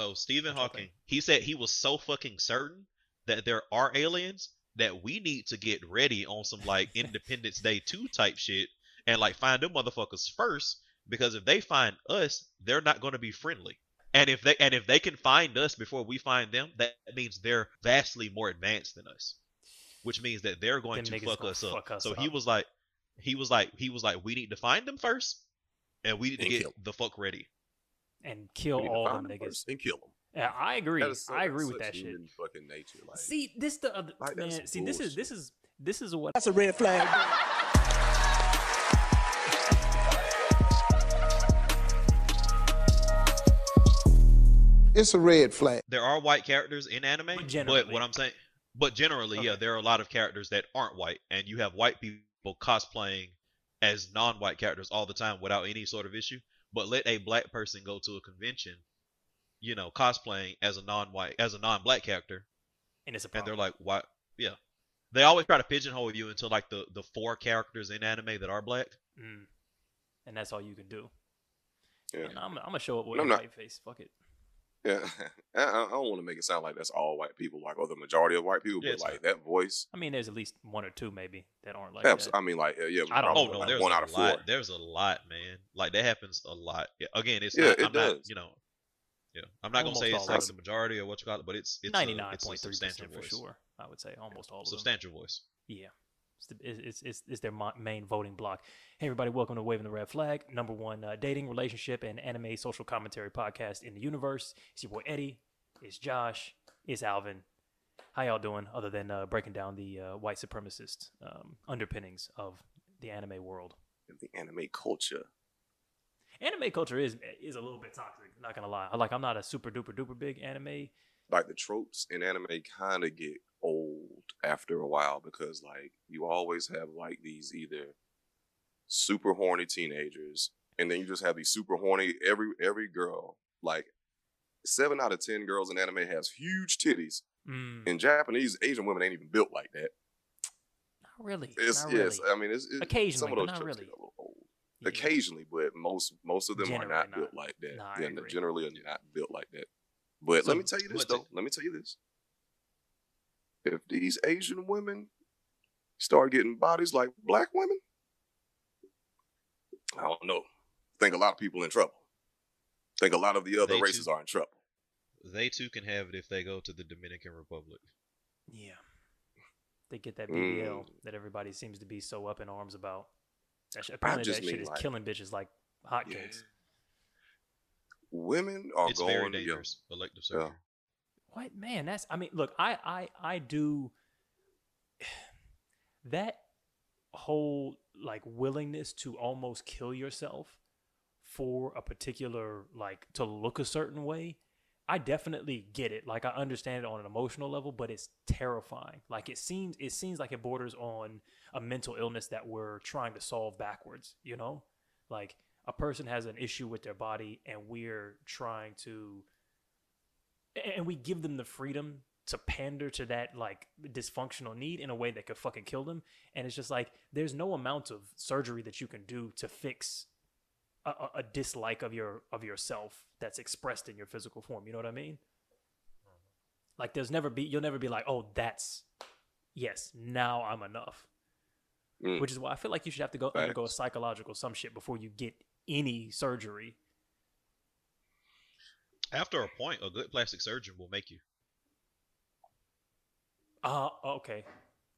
So Stephen What Hawking, he said he was so fucking certain that there are aliens that we need to get ready on some like Independence Day 2 type shit and like find them motherfuckers first because if they find us, they're not going to be friendly. And if they and if they can find us before we find them, that means they're vastly more advanced than us. Which means that they're going Them to fuck gonna us up. fuck us so he was like he was like he was like we need to find them first and we need to And get the fuck ready. And kill We all find them them niggas. and kill them. Yeah, I agree. That is I agree with that shit. Fucking nature. Like, See, this the other Like, man. See, this is this is this is what That's a red flag. It's a red flag. there are white characters in anime, But but generally. what I'm saying, but generally, yeah, there are a lot of characters that aren't white, and you have white people cosplaying as non-white characters all the time without any sort of issue. But let a black person go to a convention, you know, cosplaying as a non-white, as a non-black character, and it's a and they're like, "Why?" Yeah, they always try to pigeonhole you into like the the four characters in anime that are black. Mm. and that's all you can do. yeah. And I'm, I'm gonna show up with I'm a not- white face. Fuck it. Yeah, I, I I don't want to make it sound like that's all white people, like or the majority of white people, Yeah, but it's like not. that voice. I mean, there's at least one or two maybe that aren't like abs- that. I mean, like uh, yeah, I don't- Oh probably no, like there's one a out of lot. four. There's a lot, man. Like that happens a lot. Yeah, again, it's Yeah, not. it I'm not. does. You know. Yeah, I'm not gonna say it's of like them. the majority or what you call it, but it's it's Ninety a, nine it's a point three substantial percent for voice. sure. I would say almost all of them. Substantial voice. Yeah. It's, it's, it's, it's, their main voting block. Hey, everybody, welcome to Waving the Red Flag, number one uh, dating, relationship, and anime social commentary podcast in the universe. It's your boy Eddie. It's Josh. It's Alvin. How y'all doing other than uh, breaking down the uh, white supremacist um, underpinnings of the anime world? the anime culture. Anime culture is is a little bit toxic, not gonna lie. Like, I'm not a super duper duper big anime. Like the tropes in anime kind of get after a while because like you always have like these either super horny teenagers and then you just have these super horny every every girl like seven out of ten girls in anime has huge titties Mm, and Japanese Asian women ain't even built like that. not really. It's not yes, really. I mean it's, it's Occasionally, some of but those not really. get a little old. Yeah. Occasionally, but most most of them Generally are not, not. built like that. I yeah, generally are not built like that. But So, let me tell you this though. it- Let me tell you this. If these Asian women start getting bodies like black women, I don't know. think a lot of people in trouble. think a lot of the other They races too. are in trouble. They too can have it if they go to the Dominican Republic. Yeah. They get that BBL Mm. that everybody seems to be so up in arms about. That sh- apparently, that shit is like- killing bitches like Yeah. hotcakes. Women are it's going very to- yeah. Elective surgery. What man? That's. I mean, look, I, I, I do. That whole like willingness to almost kill yourself for a particular like to look a certain way. I definitely get it. Like I understand it on an emotional level, but it's terrifying. Like it seems it seems like it borders on a mental illness that we're trying to solve backwards, you know? Like a person has an issue with their body and we're trying to and we give them the freedom to pander to that like dysfunctional need in a way that could fucking kill them. And it's just like there's no amount of surgery that you can do to fix a, a, a dislike of your of yourself that's expressed in your physical form. You know what i mean? Like there's never be you'll never be like oh that's yes now i'm enough. Mm. which is why i feel like you should have to go undergo a psychological some shit before you get any surgery After a point, a good plastic surgeon will make you. uh okay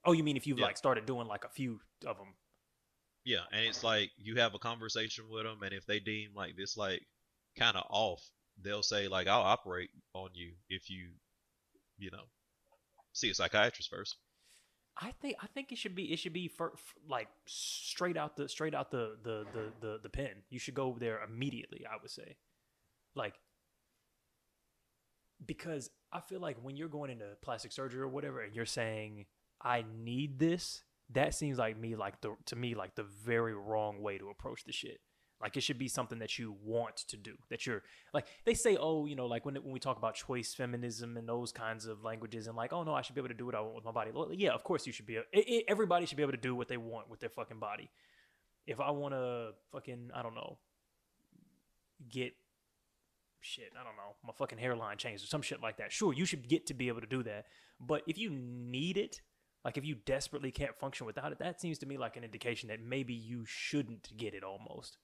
oh you mean if you've Yeah. like started doing like a few of them Yeah, and it's like you have a conversation with them, and if they deem like this like kind of off, they'll say like I'll operate on you if you, you know, see a psychiatrist first. I think I think it should be it should be for, like straight out the straight out the the, the the the pen. You should go there immediately. I would say, like, because I feel like when you're going into plastic surgery or whatever, and you're saying I need this, that seems like me like the to me like the very wrong way to approach the shit. Like it should be something that you want to do. That you're like they say, oh, you know, like when when we talk about choice feminism and those kinds of languages, and like, oh no, I should be able to do what I want with my body. Well, yeah, of course you should be. a- i i everybody should be able to do what they want with their fucking body. If I want to fucking, I don't know, get shit, I don't know, my fucking hairline changed or some shit like that. Sure, you should get to be able to do that. But if you need it, like if you desperately can't function without it, that seems to me like an indication that maybe you shouldn't get it almost.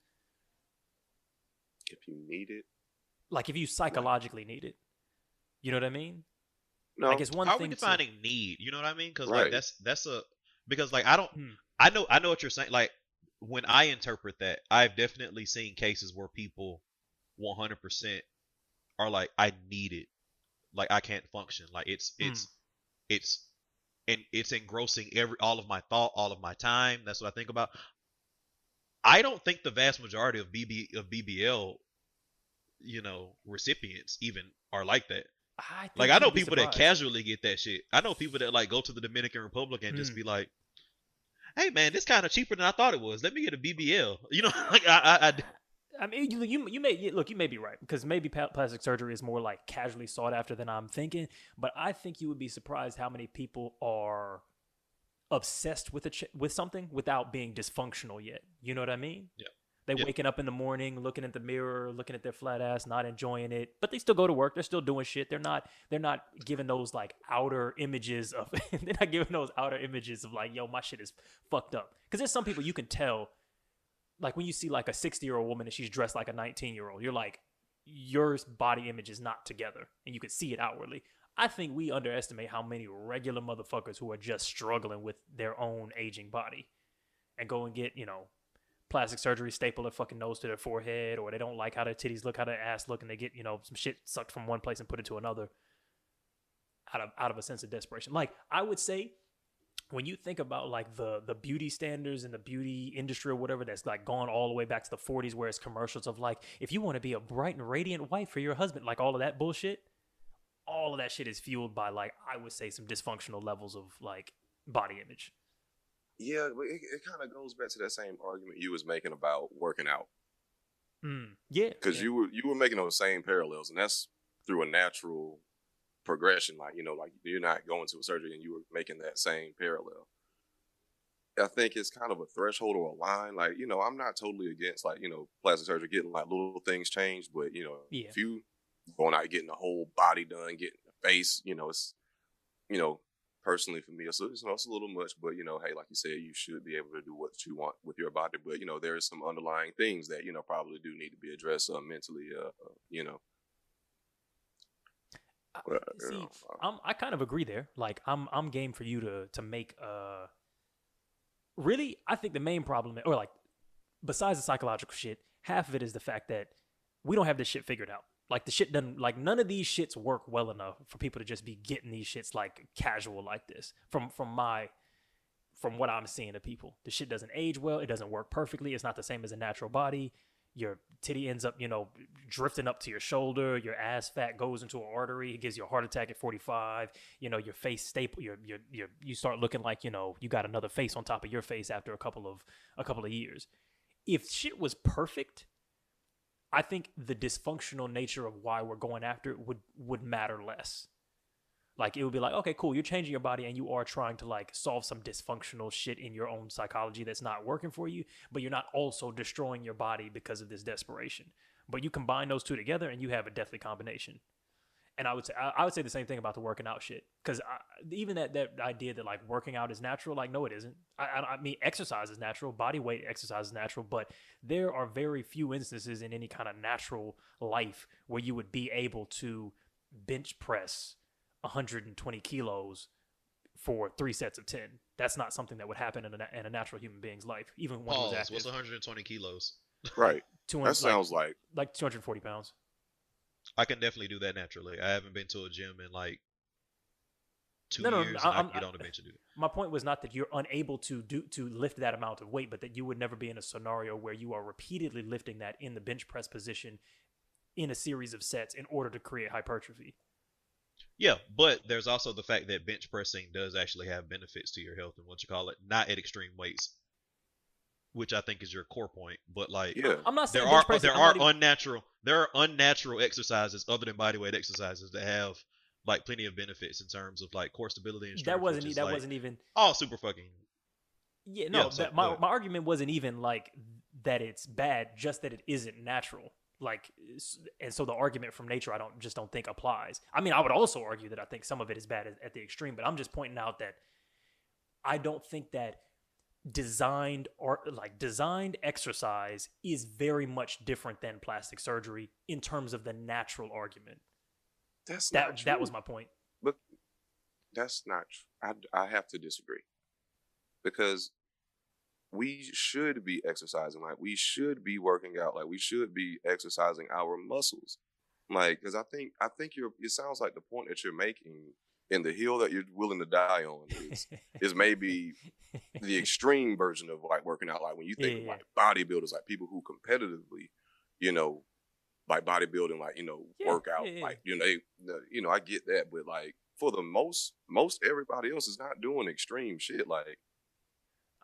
If you need it, Like if you psychologically need it. You know what I mean? no. Like it's one How are thing we to- defining need? You know what I mean? Because Right. like that's that's a because like I don't Hmm. I know I know what you're saying. Like when I interpret that, I've definitely seen cases where people 100% are like I need it, like I can't function. Like it's Hmm. it's it's and it's engrossing every all of my thought, all of my time. That's what I think about. I don't think the vast majority of BB of BBL, you know, recipients even are like that. I think Like I know people that casually get that shit. I know people that like go to the Dominican Republic and just Mm. be like, "Hey man, this kind of cheaper than I thought it was. Let me get a BBL." You know, like I, I, I I mean, you you, you may look. You may be right because maybe plastic surgery is more like casually sought after than I'm thinking. But I think you would be surprised how many people are obsessed with a ch- with something without being dysfunctional yet. You know what I mean? Yeah. They Yeah. waking up in the morning, looking at the mirror, looking at their flat ass, not enjoying it, but they still go to work. They're still doing shit. They're not. They're not giving those like outer images of. they're not giving those outer images of like, yo, my shit is fucked up. Because there's some people you can tell like when you see like a 60 year old woman and she's dressed like a 19 year old you're like your body image is not together and you can see it outwardly. I think we underestimate how many regular motherfuckers who are just struggling with their own aging body and go and get you know plastic surgery staple their fucking nose to their forehead or they don't like how their titties look how their ass look and they get you know some shit sucked from one place and put it to another out of out of a sense of desperation. Like i would say when you think about like the the beauty standards and the beauty industry or whatever that's like gone all the way back to the 40s where it's commercials of like if you want to be a bright and radiant wife for your husband like all of that bullshit all of that shit is fueled by like i would say some dysfunctional levels of like body image yeah, but it, it kind of goes back to that same argument you was making about working out mm. yeah because yeah. you were you were making those same parallels, and that's through a natural progression. Like you know, like you're not going to a surgery and you were making that same parallel. I think it's kind of a threshold or a line. Like you know, I'm not totally against like you know plastic surgery getting like little things changed, but you know, Yeah. if you going out getting the whole body done, getting the face, you know, it's you know personally for me, it's, it's, you know, it's a little much, but you know, hey, like you said, you should be able to do what you want with your body. But you know, there are some underlying things that you know probably do need to be addressed uh, mentally. Uh, uh, you know, I- see I'm, I kind of agree there. Like I'm I'm game for you to to make uh really I think the main problem or like besides the psychological shit, half of it is the fact that we don't have this shit figured out. Like the shit doesn't like none of these shits work well enough for people to just be getting these shits like casual like this. From from my from what I'm seeing of people. The shit doesn't age well, it doesn't work perfectly, it's not the same as a natural body. Your titty ends up, you know, drifting up to your shoulder. Your ass fat goes into an artery. It gives you a heart attack at 45. You know, your face staple. Your, your, your, you start looking like you know you got another face on top of your face after a couple of a couple of years. If shit was perfect, I think the dysfunctional nature of why we're going after it would would matter less. Like it would be like, okay, cool, you're changing your body and you are trying to like solve some dysfunctional shit in your own psychology that's not working for you, but you're not also destroying your body because of this desperation. But you combine those two together and you have a deathly combination. And I would say I, would say the same thing about the working out shit because even that that idea that like working out is natural, like no, it isn't. I, I, I mean, exercise is natural, body weight exercise is natural, but there are very few instances in any kind of natural life where you would be able to bench press 120 kilos for three sets of 10. That's not something that would happen in a, in a natural human being's life, even when he was Pause. active. What's 120 kilos? right. That sounds like, like, like 240 pounds. I can definitely do that naturally. I haven't been to a gym in like two No, no, years. I- and I, I'm- can get on the bench and do that. My point was not that you're unable to do to lift that amount of weight, but that you would never be in a scenario where you are repeatedly lifting that in the bench press position in a series of sets in order to create hypertrophy. Yeah, but there's also the fact that bench pressing does actually have benefits to your health and what you call it, not at extreme weights, which I think is your core point. But like, yeah. I'm not saying there bench are pressing, there I'm are even- unnatural there are unnatural exercises other than bodyweight exercises that have like plenty of benefits in terms of like core stability and strength. that wasn't which that like, wasn't even all super fucking. Yeah, no, Yeah, so my, go my argument wasn't even like that it's bad, just that it isn't natural. Like and so the argument from nature i don't just don't think applies. I mean i would also argue that i think some of it is bad at, at the extreme but i'm just pointing out that i don't think that designed or like designed exercise is very much different than plastic surgery in terms of the natural argument. That's that not that was my point. But that's not. I I have to disagree. Because we should be exercising. Like we should be working out. Like we should be exercising our muscles. Like because I think I think you're. It sounds like the point that you're making in the hill that you're willing to die on is is maybe the extreme version of like working out. Like when you think Yeah, of like bodybuilders, like people who competitively, you know, like bodybuilding, like you know, Yeah, work out, yeah, yeah. like you know, they, you know, I get that, but like for the most, most everybody else is not doing extreme shit. Like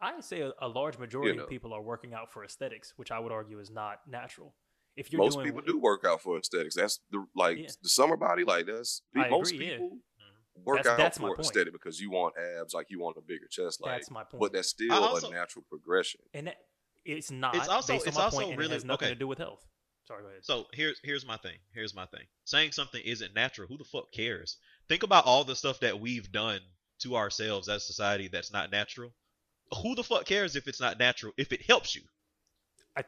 I'd say a, a large majority know. of people are working out for aesthetics, which I would argue is not natural. If you're most doing people do work out for aesthetics. That's the like Yeah. the summer body. Like that's I most agree, people Mhm. work That's- out that's for point. aesthetic because you want abs, like you want a bigger chest, like. that's my point. But that's still also- a natural progression. and that, it's not. It's also- based on it's my also point, and really- it has nothing okay. to do with health. Sorry, go ahead. So here's here's my thing. Here's my thing. Saying something isn't natural, who the fuck cares? Think about all the stuff that we've done to ourselves as society that's not natural. Who the fuck cares if it's not natural? If it helps you,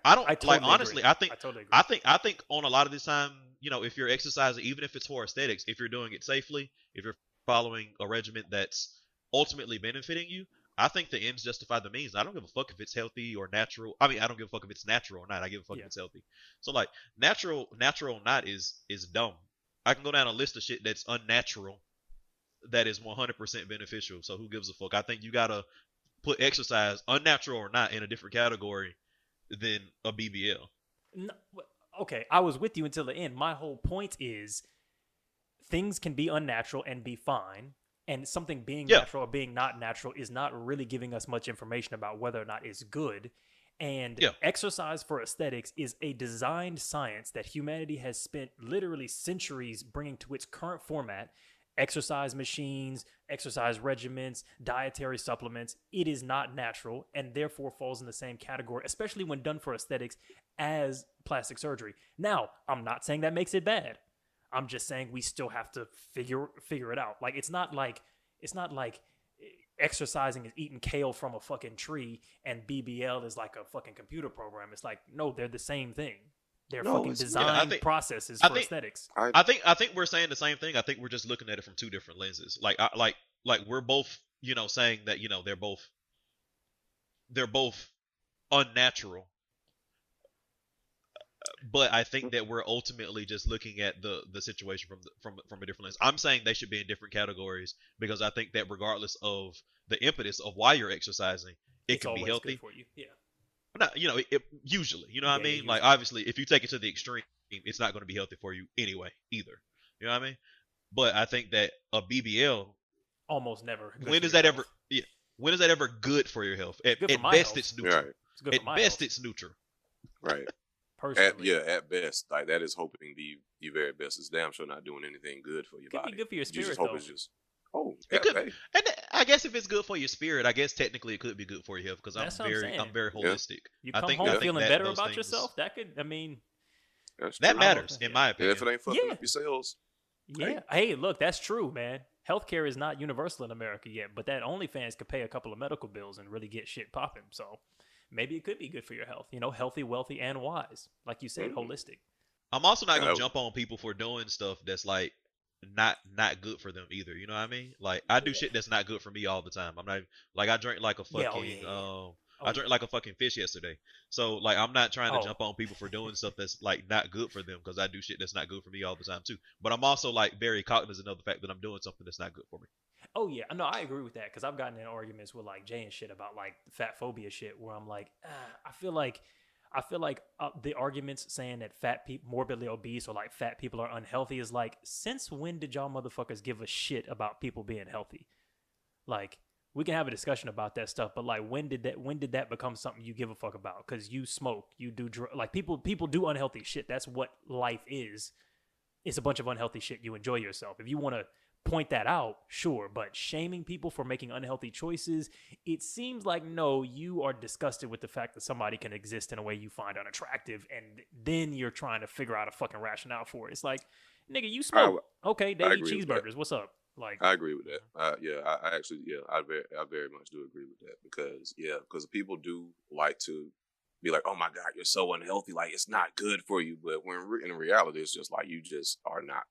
I don't- like, totally honestly, agree. I think- I totally agree. I think I think on a lot of this time, you know, if you're exercising, even if it's for aesthetics, if you're doing it safely, if you're following a regimen that's ultimately benefiting you, I think the ends justify the means. I don't give a fuck if it's healthy or natural. I mean, I don't give a fuck if it's natural or not. I give a fuck Yeah. if it's healthy. So like natural, natural or not is is dumb. I can go down a list of shit that's unnatural that is 100% beneficial. So who gives a fuck? I think you gotta put exercise, unnatural or not, in a different category than a BBL. No, okay, I was with you until the end. My whole point is things can be unnatural and be fine, and something being Yeah. natural or being not natural is not really giving us much information about whether or not it's good. And Yeah. exercise for aesthetics is a designed science that humanity has spent literally centuries bringing to its current format. Exercise machines, exercise regimens, dietary supplements. It is not natural and therefore falls in the same category, especially when done for aesthetics, as plastic surgery. Now, I'm not saying that makes it bad. I'm just saying we still have to figure figure it out. Like it's not like it's not like eh, exercising is eating kale from a fucking tree and BBL is like a fucking computer program. It's like no, they're the same thing. They're No, fucking design Yeah, I think- processes I for think- aesthetics. I, I think I think we're saying the same thing. I think we're just looking at it from two different lenses. Like I, like like we're both, you know, saying that, you know, they're both they're both unnatural. But I think that we're ultimately just looking at the the situation from the, from from a different lens. I'm saying they should be in different categories because I think that regardless of the impetus of why you're exercising, it it's can be healthy. good for you. Yeah. Not, you know, it, it- usually, you know what I Yeah, yeah, mean? Like, obviously, if you take it to the extreme, it's not going to be healthy for you anyway, either. You know what I mean? But I think that a BBL, Almost never. good when for is your that ever? Yeah, when is that ever good for your health? At, at best, health. it's neutral. right, It's good At for my best, health, it's neutral. right. personally. At, yeah, at best, like that is hoping the the very best is damn sure not doing anything good for your Could body. be good for your You spirit just hope though. it's just oh, It could- And I guess if it's good for your spirit, I guess technically it could be good for your health because I'm That's what I'm very, I'm, saying. very Yeah. holistic. You I come think- home I think feeling that better about things- yourself. That could, I mean, That matters, in my And opinion. if it ain't fucking Yeah. up your cells, yeah. Hey. Hey, look, that's true, man. Healthcare is not universal in America yet, but that OnlyFans could pay a couple of medical bills and really get shit popping. So maybe it could be good for your health. You know, healthy, wealthy, and wise. Like you said, Mhm. holistic. I'm also not gonna jump on people for doing stuff that's like not not good for them either. You know what I mean? Like I do shit that's not good for me all the time. I'm not like I drink like a fucking Yeah, oh, yeah, yeah. um Oh, I drank like a fucking fish yesterday. So like I'm not trying to Oh. jump on people for doing stuff that's like not good for them because I do shit that's not good for me all the time too. But I'm also like very cognizant of the fact that I'm doing something that's not good for me. Oh yeah, no, I agree with that because I've gotten in arguments with like Jay and shit about like fat phobia shit, where I'm like, ah, I feel like, I feel like uh, the arguments saying that fat people, morbidly obese, or like fat people are unhealthy is like, since when did y'all motherfuckers give a shit about people being healthy? Like, we can have a discussion about that stuff, but like, when did that? When did that become something you give a fuck about? Because you smoke, you do dr- like people. People do unhealthy shit. That's what life is. It's a bunch of unhealthy shit. You enjoy yourself. If you want to point that out, sure, but shaming people for making unhealthy choices, it seems like no, you are disgusted with the fact that somebody can exist in a way you find unattractive, and then you're trying to figure out a fucking rationale for it. It's like, nigga, you smoke. okay, they I eat agree with that. cheeseburgers. What's up? Like, I agree with that. Uh, yeah, I, I actually, yeah, I very, I very much do agree with that because, yeah, because people do like to be like, "Oh my God, you're so unhealthy. Like it's not good for you." But when re- in reality, it's just like you just are not.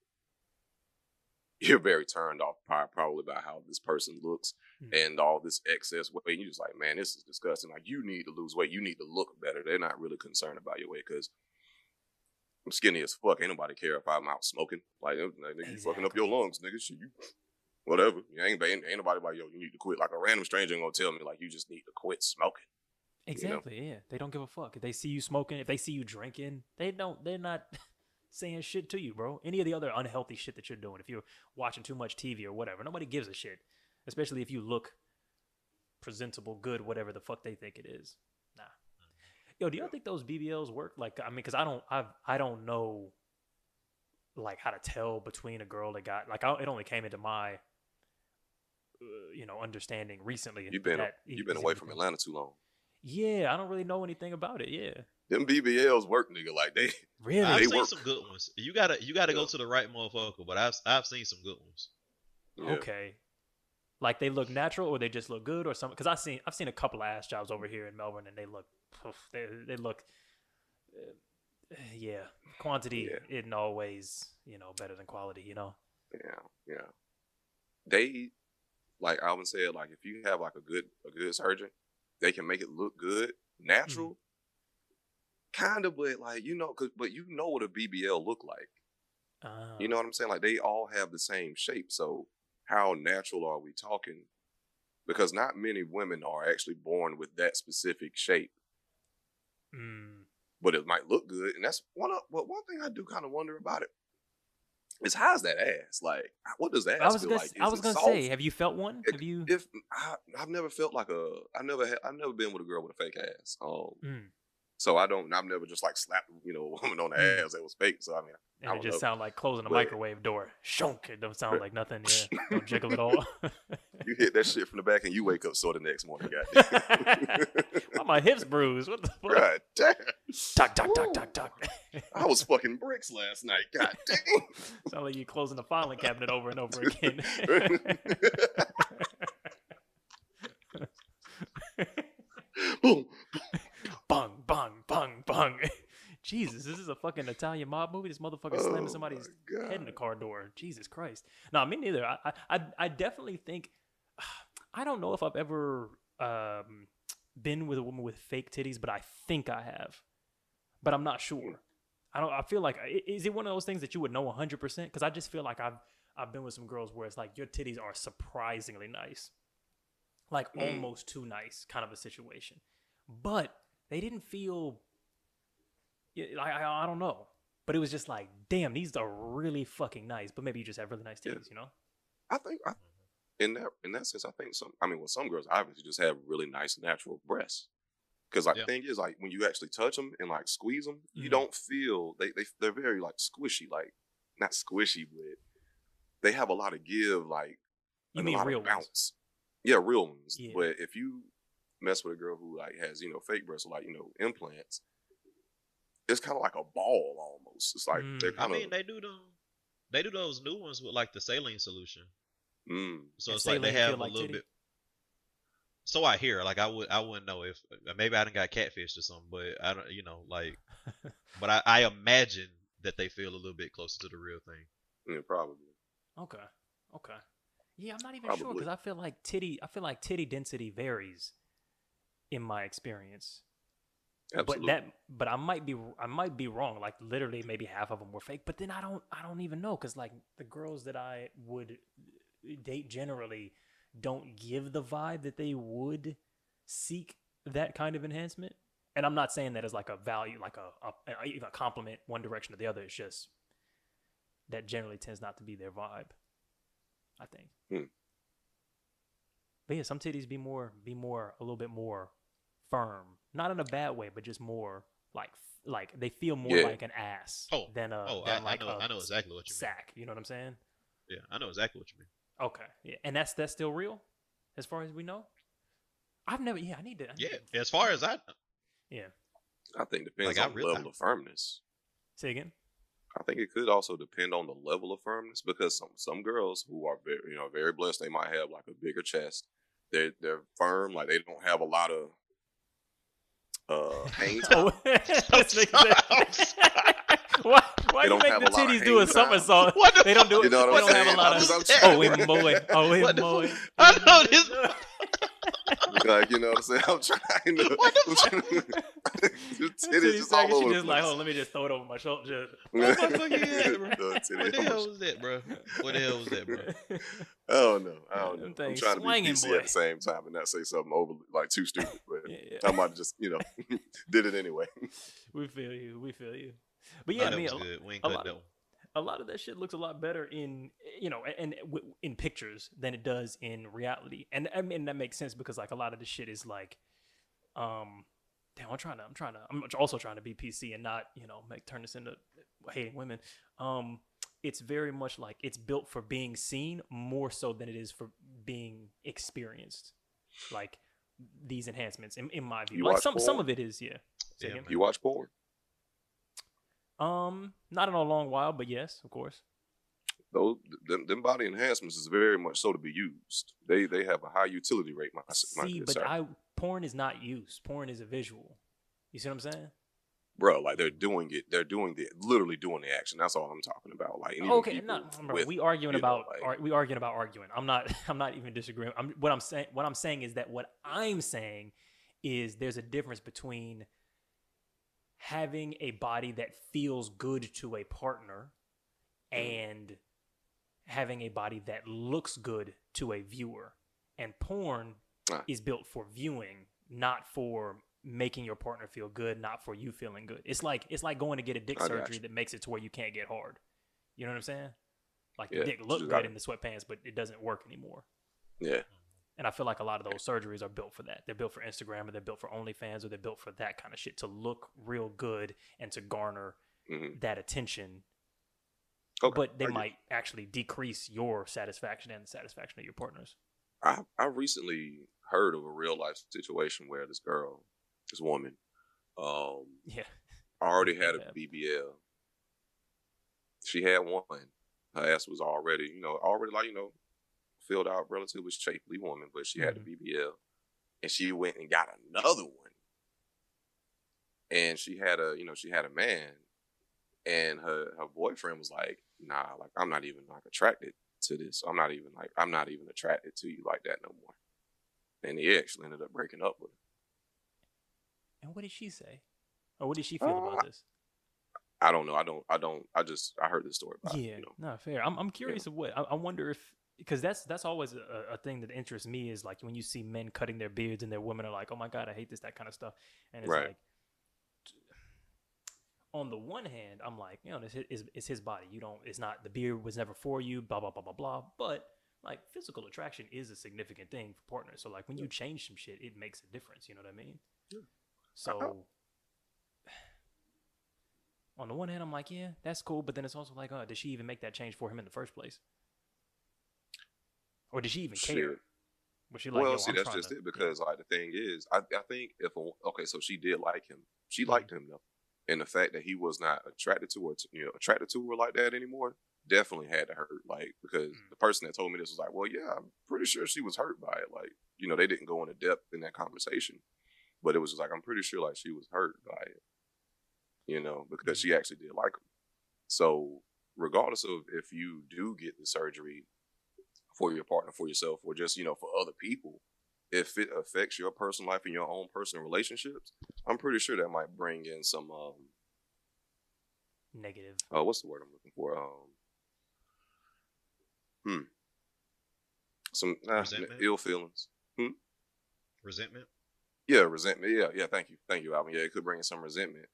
You're very turned off, probably by how this person looks Hmm. and all this excess weight. And you're just like, man, this is disgusting. Like you need to lose weight. You need to look better. They're not really concerned about your weight because. I'm skinny as fuck. Ain't nobody care if I'm out smoking. Like, nigga, you fucking up your lungs, nigga. Shit, you whatever. You ain't, ain't, ain't nobody like, yo, you need to quit. Like a random stranger ain't gonna tell me like you just need to quit smoking. know? Exactly. Yeah, they don't give a fuck if they see you smoking. If they see you drinking, they don't. They're not saying shit to you, bro. Any of the other unhealthy shit that you're doing, if you're watching too much TV or whatever, nobody gives a shit. Especially if you look presentable, good, whatever the fuck they think it is. Nah. Yo, do y'all think those BBLs work? Like, I mean, because I don't, I've, I don't know, like how to tell between a girl that got like, I, it only came into my, uh, you know, understanding recently. You've been you've been away from Atlanta too long. yeah, I don't really know anything about it. Yeah. Them BBLs work, nigga. Like they Really? I've They seen work. some good ones. You gotta you gotta go to the right motherfucker, but I've I've seen some good ones. yeah. Okay. Like they look natural or they just look good or something? Because I've seen I've seen a couple of ass jobs over here in Melbourne and they look, poof, they they look, uh, yeah, quantity Yeah. isn't always you know better than quality. You know. Yeah, yeah. They like Alvin said, like if you have like a good a good surgeon, they can make it look good, natural. Kind of, but like you know, cause but you know what a BBL look like. You know what I'm saying? Like they all have the same shape. So how natural are we talking? Because not many women are actually born with that specific shape, mm, but it might look good. And that's one of but one thing I do kind of wonder about it is how's that ass? Like what does that I ass was feel gonna like? I was gonna soft? say, have you felt one? Have you? if I, I've never felt like a, I've never had I've never been with a girl with a fake ass. Um, Mm. So I don't I've never just like slapped you know a woman on the Mm. ass that was fake. So I mean, I And it don't just know. sound like closing a But- microwave door. Shunk. It don't sound like nothing. Yeah. Don't jiggle at all. you hit that shit from the back and you wake up sore the next morning. Goddamn. Why my hips bruised? What the fuck? God damn! Tuck, tuck, tuck, tuck, tuck. I was fucking bricks last night. God damn! Sound like you closing the filing cabinet over and over again. Boom. Bung, bung, bung, bung. Jesus, this is a fucking Italian mob movie. This motherfucker slamming Oh somebody's my head in the car door. Jesus Christ. No, me neither. I, I, I, I definitely think. I don't know if I've ever um, been with a woman with fake titties, but I think I have. But I'm not sure. I don't. I feel like is it one of those things that you would know 100? percent Because I just feel like I've I've been with some girls where it's like your titties are surprisingly nice, like Mm. almost too nice, kind of a situation. But they didn't feel. yeah, I, I I don't know, but it was just like, damn, these are really fucking nice. But maybe you just have really nice Yeah. you know? I think I, in that in that sense, I think some. I mean, well, some girls obviously just have really nice natural breasts. Because like Yeah. the thing is, like when you actually touch them and like squeeze them, you Mhm. don't feel they they they're very like squishy, like not squishy, but they have a lot of give, like You and mean a lot real of ones? bounce. Yeah, real ones. Yeah. But if you mess with a girl who like has you know fake breasts or like you know implants, it's kind of like a ball almost. It's like they're Mm. I kind of mean, they do them. They do those new ones with like the saline solution. mm, So And it's like they have feel a like little titty? bit. So I hear, like I would, I wouldn't know if maybe I didn't got catfished or something, but I don't, you know, like, but I, I imagine that they feel a little bit closer to the real thing. yeah, probably. Okay. Okay. Yeah, I'm not even sure because I feel like titty. I feel like titty density varies in my experience. Absolutely. But that, but I might be, I might be wrong. Like literally, maybe half of them were fake. But then I don't, I don't even know because like the girls that I would date generally don't give the vibe that they would seek that kind of enhancement. And I'm not saying that as like a value, like a, a, even a compliment one direction or the other. It's just that generally tends not to be their vibe. I think. Hmm. But yeah, some titties be more, be more, a little bit more firm, not in a bad way, but just more like, like they feel more Yeah. like an ass Oh, than a oh, than I, like I know, a I know exactly what you mean. sack. You know what I'm saying? Yeah, I know exactly what you mean. Okay, yeah, and that's that's still real, as far as we know. I've never. Yeah, I need to. I need Yeah, to- as far as I, yeah. I think it depends Like, I on the really- level of firmness. Say again. I think it could also depend on the level of firmness because some some girls who are very you know very blessed, they might have like a bigger chest. They're they're firm, like they don't have a lot of uh hang time. Oh, this nigga said- why why you make the a lot of titties do a somersault? The They don't do it. You know they don't have a lot of. Oh, trying- mowing. Oh, the mowing. I know this. like you know what I'm saying? I'm trying to. What the I'm trying to- Your titties just all she over just like, oh, let me just throw it over my shoulder. What the fuck you had, bro? What the hell was that, bro? What the hell was that, bro? I don't know. I don't know. I'm trying to be PC boy. at the same time and not say something over like too stupid, but Yeah, I might just you know did it anyway. we feel you. We feel you. But Oh, yeah, I mean, a, good. We ain't a lot of- a lot of that shit looks a lot better in you know and, and w- in pictures than it does in reality. And i mean that makes sense because like a lot of the shit is like um damn i'm trying to i'm trying to i'm also trying to be pc and not you know make turn this into hating women. Um it's very much like it's built for being seen more so than it is for being experienced. Like these enhancements in, in my view. You like watch some some of it is yeah. Yeah. You watch porn? Um not in a long while but yes of course Those them, them body enhancements is very much so to be used. They they have a high utility rate. My, my See, but sir. I porn is not use. Porn is a visual. You see what I'm saying? bro, like they're doing it. They're doing the literally doing the action. That's all I'm talking about. Like okay, not bro, with- we arguing you know, about like- ar- we arguing about arguing. I'm not I'm not even disagreeing. I'm what I'm saying what I'm saying is that what I'm saying is there's a difference between having a body that feels good to a partner Mm-hmm. and having a body that looks good to a viewer. And porn Ah. is built for viewing, not for making your partner feel good, not for you feeling good. It's like it's like going to get a dick I surgery that makes it to where you can't get hard. You know what I'm saying? Like Yeah, the dick you look just good in the sweatpants, but it doesn't work anymore. yeah, And I feel like a lot of those surgeries are built for that. They're built for Instagram or they're built for OnlyFans or they're built for that kind of shit to look real good and to garner hmm that attention. okay. But they get might actually decrease your satisfaction and the satisfaction of your partners. I I recently heard of a real life situation where this girl, this woman, um, Yeah. already had a BBL. She had one. Her ass was already, you know, already like you know, filled out, relative relatively shapely woman, but she had a BBL, and she went and got another one. And she had a, you know, she had a man, and her her boyfriend was like, "Nah, like I'm not even like attracted to this. I'm not even like I'm not even attracted to you like that no more." And he actually ended up breaking up with her. And what did she say? Or what did she feel about Uh, this? I don't know. I don't. I don't. I just I heard this story about. Yeah, You know. no, fair. I'm I'm curious of what I, I wonder if because that's that's always a, a thing that interests me is like when you see men cutting their beards and their women are like, oh my god, I hate this, that kind of stuff, and it's Right. like. On the one hand, I'm like, you know, it's his, it's his body. You don't. It's not the beard was never for you. Blah blah blah blah blah. But like physical attraction is a significant thing for partners. So like when you change some shit, it makes a difference. You know what I mean? Yeah. So on the one hand, I'm like, yeah, that's cool. But then it's also like, oh, did she even make that change for him in the first place? Or did she even care? Was she like, well, see, I'm that's just to- it. Because like the thing is, I, I think if a, okay, so she did like him. She Mm-hmm. liked him though, and the fact that he was not attracted to her, you know, attracted to her like that anymore, definitely had to hurt. Like because Mm. the person that told me this was like, well, yeah, I'm pretty sure she was hurt by it. Like you know, they didn't go into depth in that conversation, but it was just like I'm pretty sure like she was hurt by it. You know, because Mm. she actually did like him. So regardless of if you do get the surgery for your partner, for yourself, or just you know for other people, if it affects your personal life and your own personal relationships, I'm pretty sure that might bring in some um negative. uh what's the word I'm looking for? Um hmm. Some uh, ill feelings. Hmm? Resentment. Yeah, resentment. Yeah, yeah, thank you. Thank you, Alvin. Yeah, it could bring in some resentment.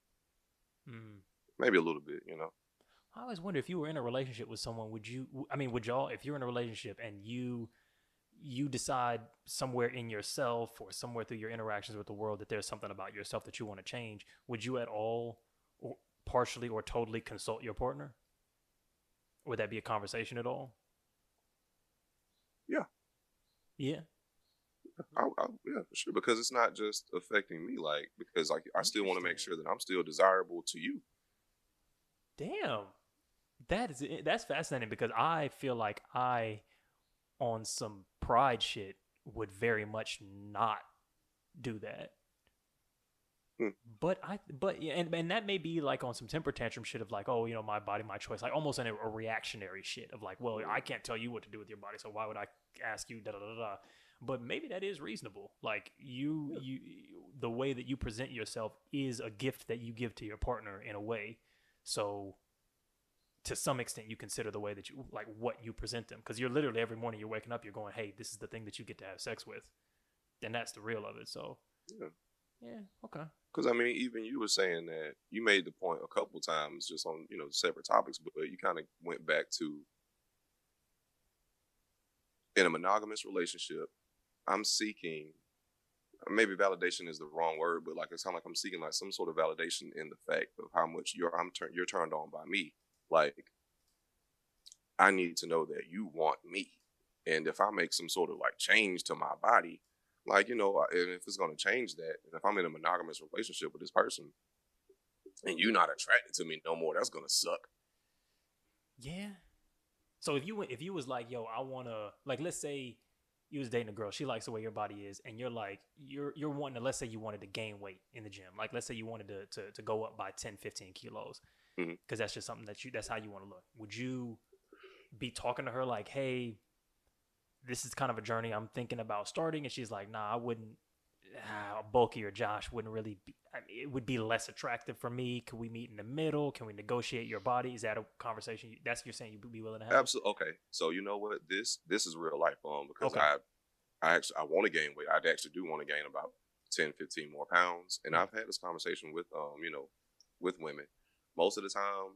Mm. Maybe a little bit, you know. I always wonder if you were in a relationship with someone, would you? I mean, would y'all? If you're in a relationship and you you decide somewhere in yourself or somewhere through your interactions with the world that there's something about yourself that you want to change, would you at all, or partially or totally consult your partner? Would that be a conversation at all? Yeah. I, I, yeah, for sure. Because it's not just affecting me, like because like I still want to make sure that I'm still desirable to you. Damn. That is that's fascinating because I feel like I on some pride shit would very much not do that. Hmm. But I but yeah, and, and that may be like on some temper tantrum shit of like, oh, you know, my body, my choice, like almost in a, a reactionary shit of like, well, I can't tell you what to do with your body, so why would I ask you da da da da. But maybe that is reasonable. Like you, you, the way that you present yourself is a gift that you give to your partner in a way. So to some extent you consider the way that you like what you present them because you're literally every morning you're waking up you're going hey this is the thing that you get to have sex with and that's the real of it so Yeah. yeah okay Because I mean, even you were saying that you made the point a couple times just on you know separate topics, but uh, you kind of went back to in a monogamous relationship. I'm seeking maybe validation is the wrong word, but like it's kind of like I'm seeking like some sort of validation in the fact of how much you're I'm turn you're turned on by me. Like I need to know that you want me, and if I make some sort of like change to my body, like you know, if it's going to change that, if I'm in a monogamous relationship with this person, and you're not attracted to me no more, that's going to suck. yeah. So if you if you was like yo i want to like let's say you was dating a girl she likes the way your body is and you're like you're you're wanting to let's say you wanted to gain weight in the gym. Like let's say you wanted to to, to go up by 10 15 kilos because Mhm. that's just something that you that's how you want to look would you be talking to her like hey this is kind of a journey i'm thinking about starting and she's like nah i wouldn't ah, bulky or josh wouldn't really be I mean, it would be less attractive for me could we meet in the middle can we negotiate your body is that a conversation you, that's you're saying you'd be willing to have Absolutely. Okay. So you know what? This this is real life, um, because Okay. I I actually I want to gain weight. I actually do want to gain about 10, 15 more pounds, and I've had this conversation with um, you know, with women. Most of the time,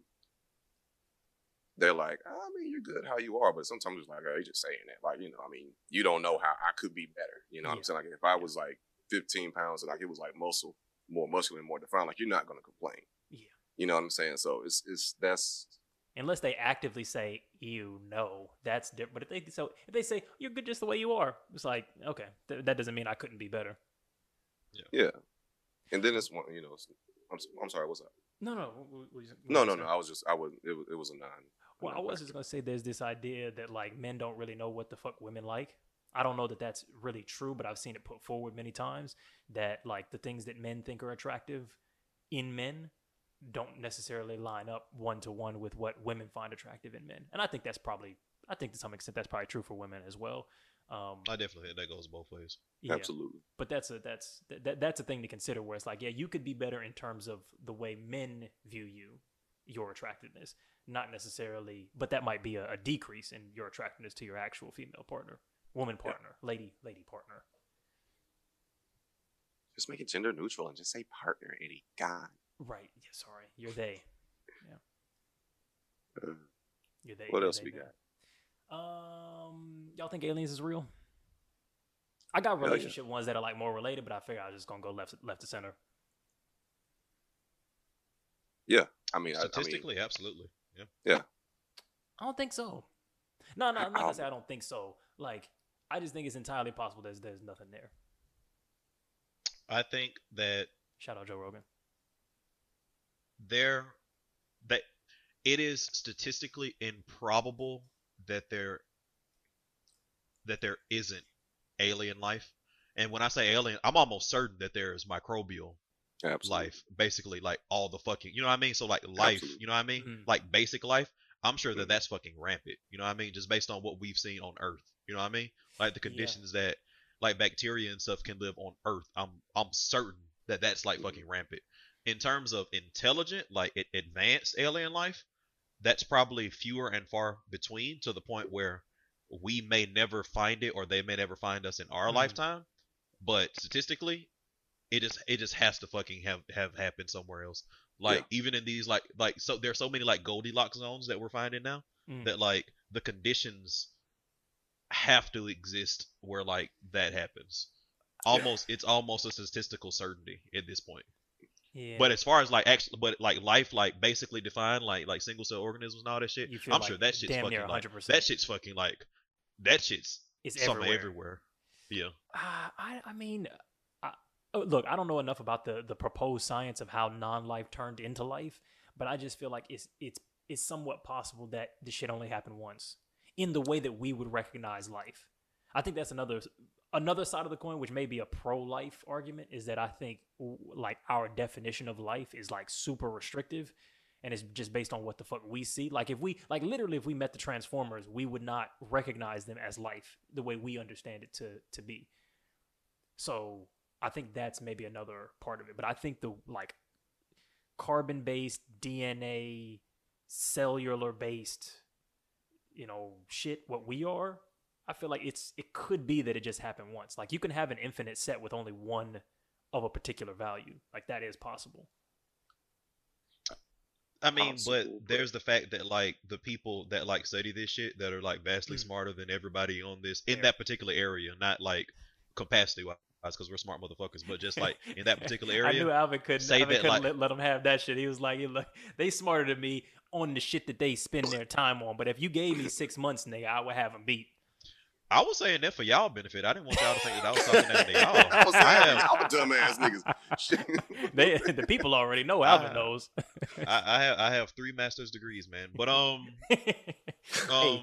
they're like, I mean, you're good how you are, but sometimes it's like, oh, you're just saying that. Like, you know, I mean, you don't know how I could be better. You know what Yeah. I'm saying? Like, if I was like 15 pounds and like it was like muscle, more muscular and more defined, like you're not gonna complain. Yeah. You know what I'm saying? So it's it's that's unless they actively say you know that's different but if they so if they say you're good just the way you are it's like okay th- that doesn't mean i couldn't be better yeah. yeah. And then it's one, you know, I'm I'm sorry, what's up? No no what- what- what you- what No, no, no. I was just, I was, it was, it was a nine. Well, I was just gonna say there's this idea that like men don't really know what the fuck women like. I don't know that that's really true, but I've seen it put forward many times that like the things that men think are attractive in men don't necessarily line up one to one with what women find attractive in men. And I think that's probably I think to some extent that's probably true for women as well. Um, I definitely think that goes both ways. yeah. Absolutely. but that's a that's that, that that's a thing to consider where it's like yeah you could be better in terms of the way men view you your attractiveness not necessarily but that might be a, a decrease in your attractiveness to your actual female partner woman Yeah. partner lady lady partner Just make it gender neutral and just say partner, Eddie. God. right yeah sorry you're they Uh, you're they What you're else they, we them. got? Um y'all think aliens is real i got Hell yeah. relationship ones that are like more related but i figure i was just gonna go left left to center yeah. I mean, I, I mean, Statistically, absolutely. Yeah. Yeah. I don't think so. No, no, I'm not I'll- gonna say I don't think so. Like, I just think it's entirely possible there's there's nothing there. I think that Shout out Joe Rogan. there that it is statistically improbable that there that there isn't alien life. And when I say alien, I'm almost certain that there is microbial absolutely. life, basically like all the fucking, you know what I mean? So like life, Absolutely. you know what I mean? Mhm. Like basic life. I'm sure that Mhm. that's fucking rampant. You know what I mean? Just based on what we've seen on Earth. You know what I mean? Like the Yeah. conditions that like bacteria and stuff can live on Earth. I'm I'm certain that that's like fucking rampant. In terms of intelligent, like advanced alien life, that's probably fewer and far between to the point where we may never find it or they may never find us in our Mhm. lifetime. But statistically, it just it just has to fucking have have happened somewhere else. Like even in these like like so there's so many like Goldilocks zones that we're finding now Mm. that like the conditions have to exist where like that happens. Almost it's almost a statistical certainty at this point. Yeah. But as far as like actually, but like life, like basically defined, like like single cell organisms and all that shit, I'm like sure that shit's fucking like 100%. that shit's fucking like that shit's it's something everywhere. everywhere. Yeah. Uh, I I mean, I, oh, look, I don't know enough about the the proposed science of how non-life turned into life, but I just feel like it's it's it's somewhat possible that this shit only happened once in the way that we would recognize life. I think that's another another side of the coin, which may be a pro-life argument, is that I think like our definition of life is like super restrictive, and it's just based on what the fuck we see. Like if we like literally if we met the Transformers, we would not recognize them as life the way we understand it to to be. So I think that's maybe another part of it. But I think the like carbon based DNA cellular based you know shit what we are i feel like it's it could be that it just happened once. Like you can have an infinite set with only one of a particular value. Like that is possible. I mean, Possible, but but- there's the fact that like the people that like study this shit that are like vastly Mm. smarter than everybody on this in Yeah. that particular area, not like capacity wise because we're smart motherfuckers, but just like in that particular area, i knew alvin couldn't, say alvin that, couldn't like- let, let him have that shit. He was like, he like they smarter than me on the shit that they spend their time on. But if you gave me six months nigga i would have them beat I was saying that for y'all benefit. I didn't want y'all to think that I was talking down to y'all. I was I saying, have, y'all dumbass niggas. Shit. they the people already know alvin I- knows I, I have I have three master's degrees, man. But um hey, um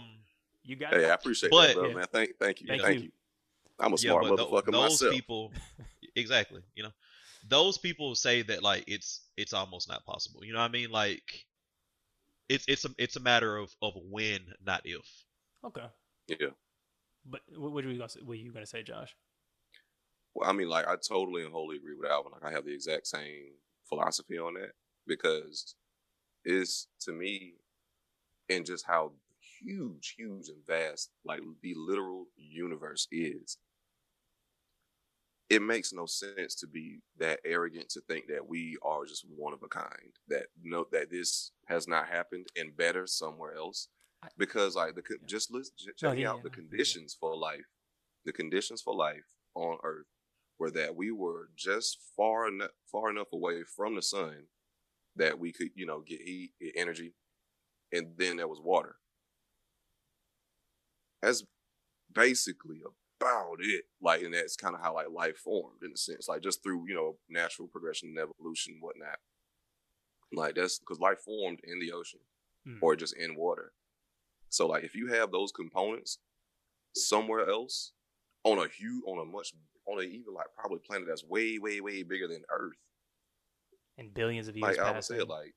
you got hey, it I appreciate But- that, bro, Yeah. man. Thank, thank you, Thank thank, you. you. I'm a smart but tho- motherfucker those myself. people exactly, you know. Those people say that like it's it's almost not possible. You know what I mean? Like it's it's a it's a matter of of when, not if. okay Yeah. But what, were you gonna? What you gonna say, Josh? Well, I mean, like, I totally and wholly agree with Alvin. Like, I have the exact same philosophy on that because it's to me, and just how huge, huge, and vast, like the literal universe is. It makes no sense to be that arrogant to think that we are just one of a kind. That no, that this has not happened and better somewhere else. Because like the Yeah. just listen, ch- No, checking yeah, out yeah, the conditions for life, the conditions for life on Earth were that we were just far enough far enough away from the sun that we could, you know, get heat, get energy, and then there was water. That's basically about it. Like, and that's kind of how like life formed in a sense, like just through you know natural progression and evolution and whatnot. Like that's because life formed in the ocean Mm. or just in water. So like if you have those components somewhere else on a huge, on a much, on a even like probably planet that's way, way, way bigger than Earth, And billions of years like Alvin passing. said, like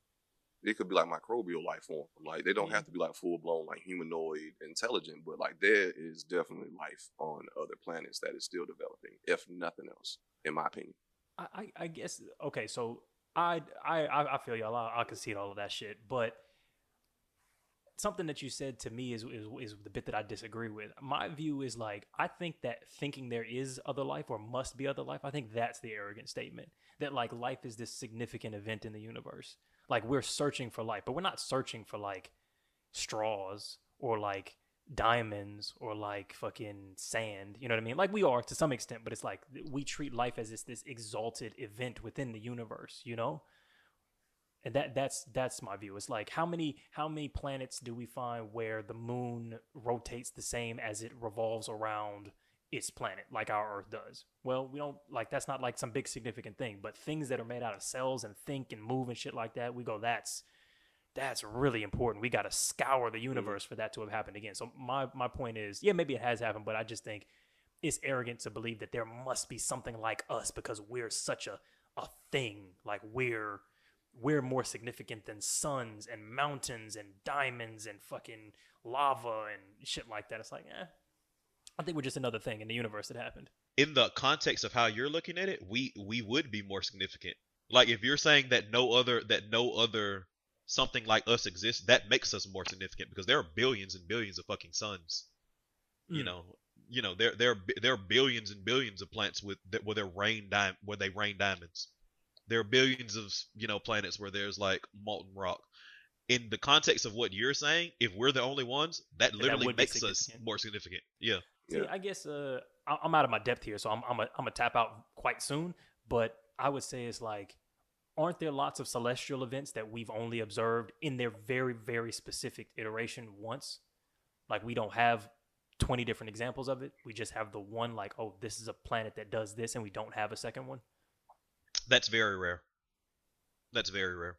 it could be like microbial life form. Like they don't mm-hmm. have to be like full blown like humanoid intelligent, but like there is definitely life on other planets that is still developing, if nothing else, in my opinion. I, I, I guess okay. So I I I I feel y'all. I, I concede all of that shit, but something that you said to me is, is is the bit that I disagree with. My view is like I think that thinking there is other life or must be other life. I think that's the arrogant statement that like life is this significant event in the universe. Like we're searching for life, but we're not searching for like straws or like diamonds or like fucking sand. You know what I mean? Like we are to some extent, but it's like we treat life as this this exalted event within the universe. You know, and that that's that's my view. It's like how many how many planets do we find where the moon rotates the same as it revolves around its planet, like our Earth does? Well, we don't like that's not like some big significant thing, but things that are made out of cells and think and move and shit like that, we go that's that's really important. We got to scour the mm-hmm. universe for that to have happened again. So my my point is, yeah, maybe it has happened, but I just think it's arrogant to believe that there must be something like us because we're such a a thing. Like we're we're more significant than suns and mountains and diamonds and fucking lava and shit like that. It's like, eh, I think we're just another thing in the universe that happened. In the context of how you're looking at it, we we would be more significant. Like if you're saying that no other that no other something like us exists, that makes us more significant because there are billions and billions of fucking suns. You Mm. know, you know there there are there are billions and billions of plants with where they rain di- where they rain diamonds. There are billions of you know planets where there's like molten rock. In the context of what you're saying, if we're the only ones, that that literally would be makes us more significant. Yeah. See, Yeah. I guess uh, I- I'm out of my depth here, so I'm I'm a, I'm gonna tap out quite soon. But I would say it's like, aren't there lots of celestial events that we've only observed in their very very specific iteration once? Like we don't have 20 different examples of it. We just have the one like, oh, this is a planet that does this and we don't have a second one. That's very rare. That's very rare.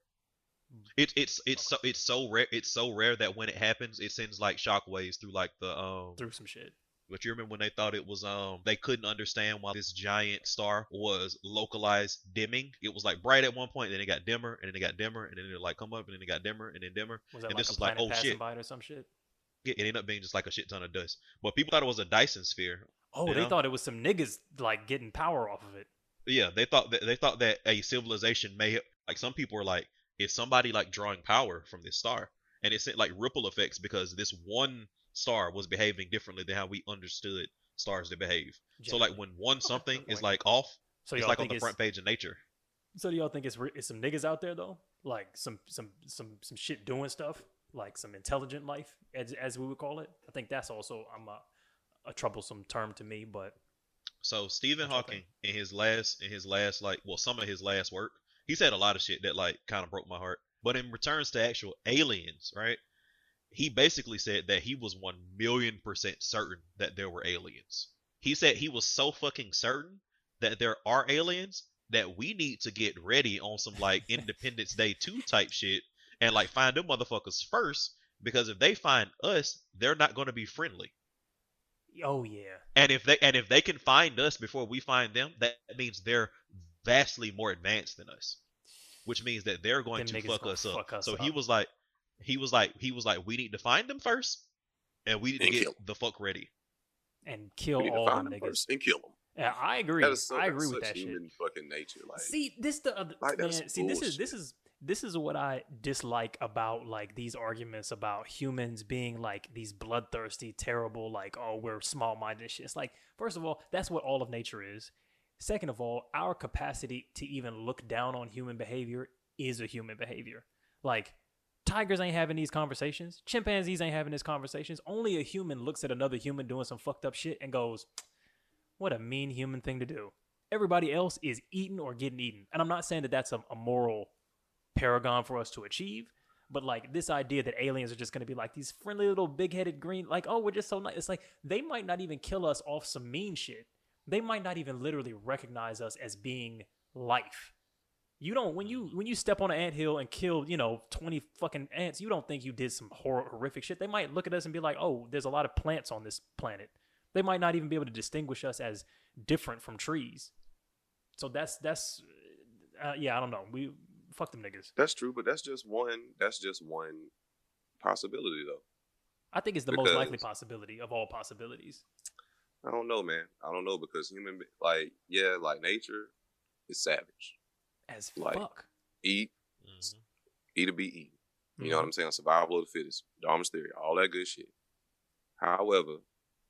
It, it's it's so it's so rare it's so rare that when it happens it sends like shockwaves through like the um Through some shit. But you remember when they thought it was um they couldn't understand why this giant star was localized dimming. It was like bright at one point, then it got dimmer, and then it got dimmer, and then it like come up, and then it got dimmer, and then dimmer. Was that And like this a is like, oh, passing shit. by it or some shit? It ended up being just like a shit ton of dust. But people thought it was a Dyson sphere. Oh, they know? thought it was some niggas like getting power off of it. Yeah, they thought that they thought that a civilization may like some people were like, is somebody like drawing power from this star? And it sent like ripple effects because this one star was behaving differently than how we understood stars to behave. So like when one something is like off, so it's like on the front page of Nature. so do y'all think it's, it's some niggas out there though, like some some some some shit doing stuff, like some intelligent life, as as we would call it. I think that's also I'm a, a troublesome term to me, but So Stephen Hawking in his last in his last like well some of his last work, he said a lot of shit that like kind of broke my heart. But in returns to actual aliens, right? He basically said that he was 1 million percent certain that there were aliens. He said he was so fucking certain that there are aliens that we need to get ready on some like Independence Day 2 type shit and like find them motherfuckers first because if they find us, they're not going to be friendly. Oh yeah, And if they and if they can find us before we find them, that means they're vastly more advanced than us. Which means that they're going Them to fuck gonna us up. fuck us so he was like he was like he was like we need to find them first and we need to get kill 'em. the fuck ready. and kill We need to all find them them niggas. first and kill them. Yeah, I agree. That is so, I agree with such that shit. fucking nature. Like, see this the other Like, man, see this is this is this is what I dislike about like these arguments about humans being like these bloodthirsty, terrible, like oh we're small minded shit. It's like first of all, that's what all of nature is. Second of all, our capacity to even look down on human behavior is a human behavior. Like tigers ain't having these conversations. Chimpanzees ain't having these conversations. Only a human looks at another human doing some fucked up shit and goes, "What a mean human thing to do." Everybody else is eaten or getting eaten. And I'm not saying that that's a, a moral paragon for us to achieve, but like this idea that aliens are just going to be like these friendly little big-headed green like, "Oh, we're just so nice." It's like they might not even kill us off some mean shit. They might not even literally recognize us as being life. You don't when you when you step on an anthill and kill you know twenty fucking ants. You don't think you did some hor- horrific shit. They might look at us and be like, "Oh, there's a lot of plants on this planet." They might not even be able to distinguish us as different from trees. So that's that's uh, yeah. I don't know. We fuck them niggas. that's true, but that's just one. That's just one possibility, though. I think it's the most likely possibility of all possibilities. I don't know, man. I don't know because human, like, yeah, like nature is savage. As Like- fuck. Eat, Mhm. eat to be eaten. You Mm-hmm. know what I'm saying? Survival of the fittest, Darwin's theory, all that good shit. However,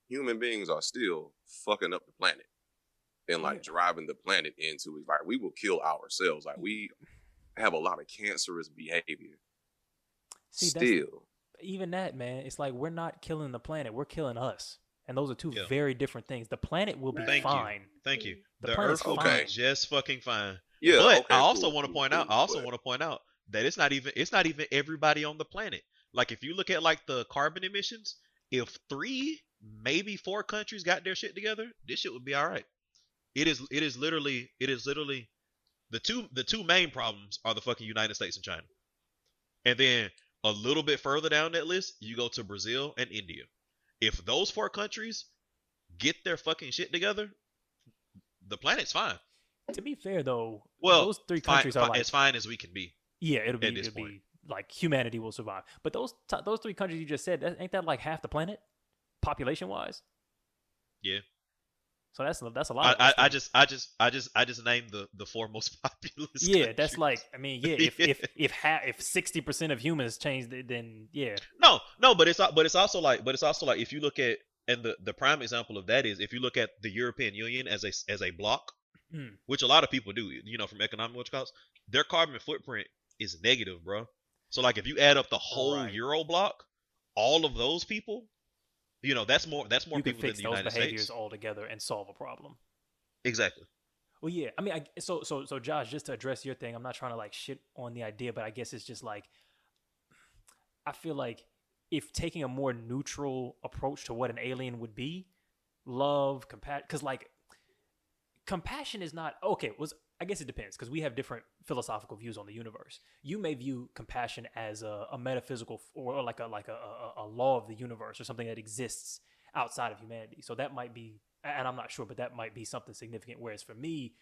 human beings are still fucking up the planet and like Yeah. driving the planet into it. Like we will kill ourselves. Like we have a lot of cancerous behavior. See, that's- still, even that man, it's like we're not killing the planet. We're killing us, and those are two Yeah. very different things. The planet will be Thank you. fine. Thank you. The The, Earth will fine. be just fucking fine. yeah. but okay, I also cool, want to cool, point out. I also but- want to point out that it's not even it's not even everybody on the planet. Like if you look at like the carbon emissions, if three maybe four countries got their shit together, this shit would be all right. It is it is literally it is literally the two the two main problems are the fucking United States and China. And then a little bit further down that list, you go to Brazil and India. If those four countries get their fucking shit together, the planet's fine. To be fair, though, Well, those three Fine, countries are fi- like as fine as we can be. Yeah, it'll be at this it'll point. be like humanity will survive. But those t- those three countries you just said, that, ain't that like half the planet, population wise? Yeah. So that's that's a lot. I, I, I just I just I just I just named the the four most populous. yeah, that's like I mean yeah, if if if ha- if sixty percent of humans change, th- then yeah, no no, but it's but it's also like but it's also like if you look at and the the prime example of that is if you look at the European Union as a as a block, Hmm. which a lot of people do, you know, from economic costs, their carbon footprint is negative, bro. So like if you add up the whole Right. Euro block, all of those people, you know, that's more that's more you can people than fix the those United behaviors States. altogether and solve a problem. Exactly. Well, yeah. I mean, I, so so so Josh, just to address your thing, I'm not trying to like shit on the idea, but I guess it's just like I feel like if taking a more neutral approach to what an alien would be, love, compassion, because like compassion is not okay. Was I guess it depends because we have different philosophical views on the universe. You may view compassion as a, a metaphysical or like a like a, a, a law of the universe or something that exists outside of humanity. So that might be, and I'm not sure, but that might be something significant. Whereas for me,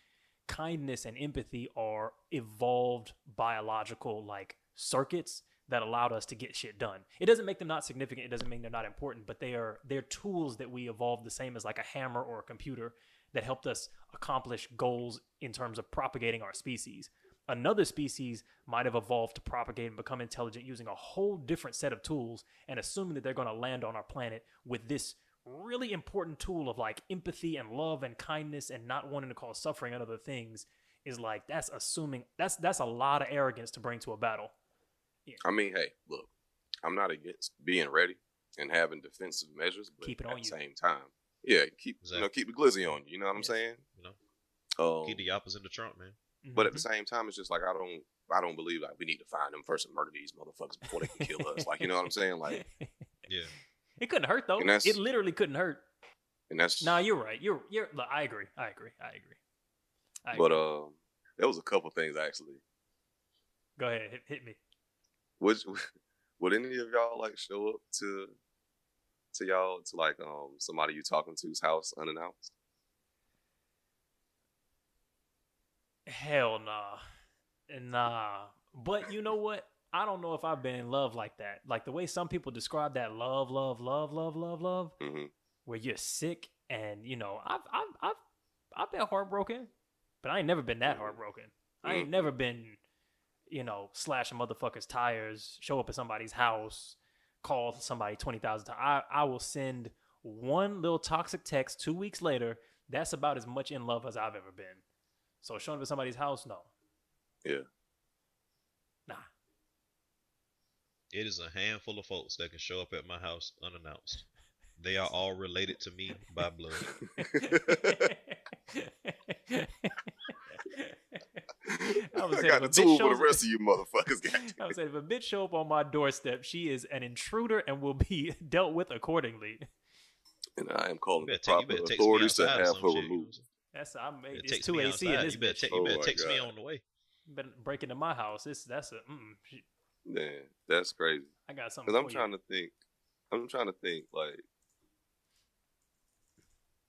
kindness and empathy are evolved biological like circuits that allowed us to get shit done. It doesn't make them not significant. It doesn't mean they're not important, but they are they're tools that we evolved the same as like a hammer or a computer that helped us accomplish goals in terms of propagating our species. Another species might have evolved to propagate and become intelligent using a whole different set of tools and assuming that they're going to land on our planet with this really important tool of like empathy and love and kindness and not wanting to cause suffering and other things is like that's assuming that's that's a lot of arrogance to bring to a battle. I mean, hey, look, I'm not against being ready and having defensive measures, but Keep it at on the you. same time, yeah, keep you know keep the glizzy on you. You know what I'm Yes. saying? You know, Um, keep the opposite in the trunk, man. but at the same time, it's just like I don't I don't believe like we need to find them first and murder these motherfuckers before they can kill us. Like you know what I'm saying? Like, Yeah. it couldn't hurt though. And that's- It literally couldn't hurt. and that's Nah, you're right. You're you're. look, I agree. I agree. I agree. I but agree. um, there was a couple things actually. go ahead, hit, hit me. Would would any of y'all like show up to to y'all to like um somebody you talking to's house unannounced? Hell nah, nah. But you know what? I don't know if I've been in love like that. Like the way some people describe that love, love, love, love, love, love, hmm where you're sick and you know, I've, I've, I've, I've been heartbroken, but I ain't never been that Mhm. heartbroken. I ain't Mhm. never been, you know, slashing motherfuckers' tires, show up at somebody's house, call somebody twenty thousand times. I, I will send one little toxic text two weeks later. That's about as much in love as I've ever been. So showing up at somebody's house, no. Yeah. Nah. It is a handful of folks that can show up at my house unannounced. They are all related to me by blood. I was I saying, got the a tool for the rest of you motherfuckers. I goddamn. was saying, if a bitch show up on my doorstep, she is an intruder and will be dealt with accordingly. And I am calling the better, take, proper better text me authorities to have her shit. you know what I'm removed. That's I'm. It's two AC in this You better, bitch. te- you Oh better my text me on the way. Better break into my house. This that's a. Mm, shit. Man, that's crazy. I got something. Because I'm trying you. to think. I'm trying to think like,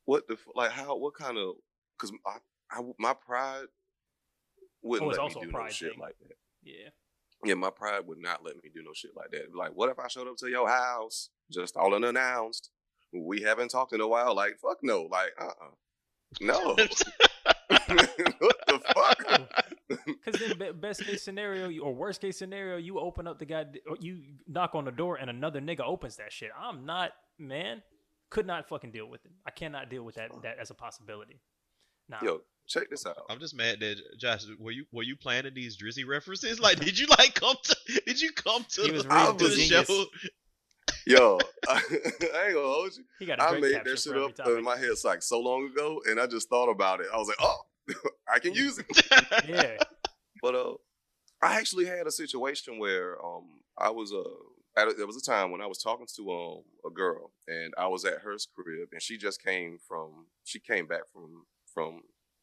what the like how what kind of because I, I my pride wouldn't Oh, let also me do no pride shit thing. like that. Yeah. Yeah, my pride would not let me do no shit like that. Like, what if I showed up to your house just all unannounced? We haven't talked in a while. Like, fuck no. Like, uh uh No. what the fuck? Because then, best case scenario or worst case scenario, you open up the guy, you knock on the door, and another nigga opens that shit. I'm not, man. Could not fucking deal with it. I cannot deal with that that as a possibility. Nah. Yo, check this out. I'm just mad that Josh, were you were you planning these Drizzy references? Like, did you like come to? Did you come to He was the, the Virginia's. show? Yo, I ain't gonna hold you. He got a I made caption that shit up in my head like so long ago, and I just thought about it. I was like, oh, I can use it. Yeah. But uh, I actually had a situation where um I was uh at a, there was a time when I was talking to um a girl and I was at her crib and she just came from she came back from from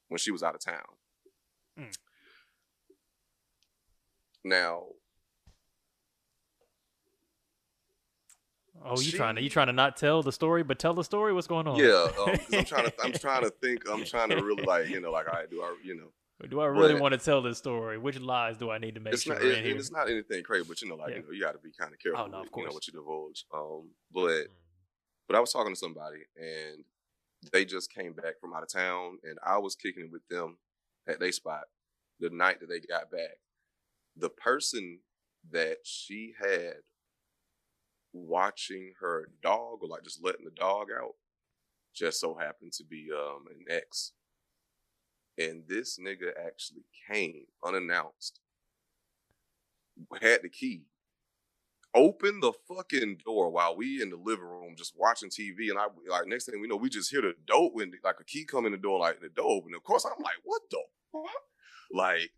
when she was out of town. Mm. Now Oh, you She- trying to you trying to not tell the story, but tell the story. What's going on? yeah, um, I'm trying to I'm trying to think I'm trying to really like you know like I do I you know Do I really But- want to tell this story? Which lies do I need to make it's sure not it, here? it's not anything crazy but you know like Yeah. you know you got to be kind of careful Oh, no, of with, you know course. what you divulge um but But I was talking to somebody and they just came back from out of town and I was kicking it with them at their spot the night that they got back. The person that she had watching her dog or like just letting the dog out just so happened to be um an ex. And this nigga actually came unannounced, had the key, opened the fucking door while we in the living room just watching TV. And I like next thing we know, we just hear the door when like a key come in the door, like the door open. Of course, I'm like, what the fuck? Like,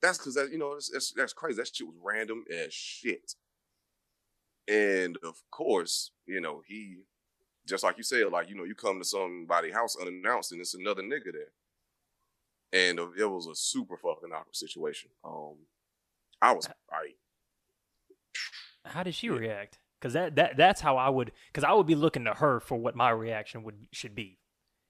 that's because that you know that's, that's that's crazy. That shit was random as shit. And of course, you know, he just like you said, like, you know, you come to somebody's house unannounced and it's another nigga there. And uh, it was a super fucking awkward situation. Um I was like, How did she react? Because that, that that's how I would. Because I would be looking to her for what my reaction would should be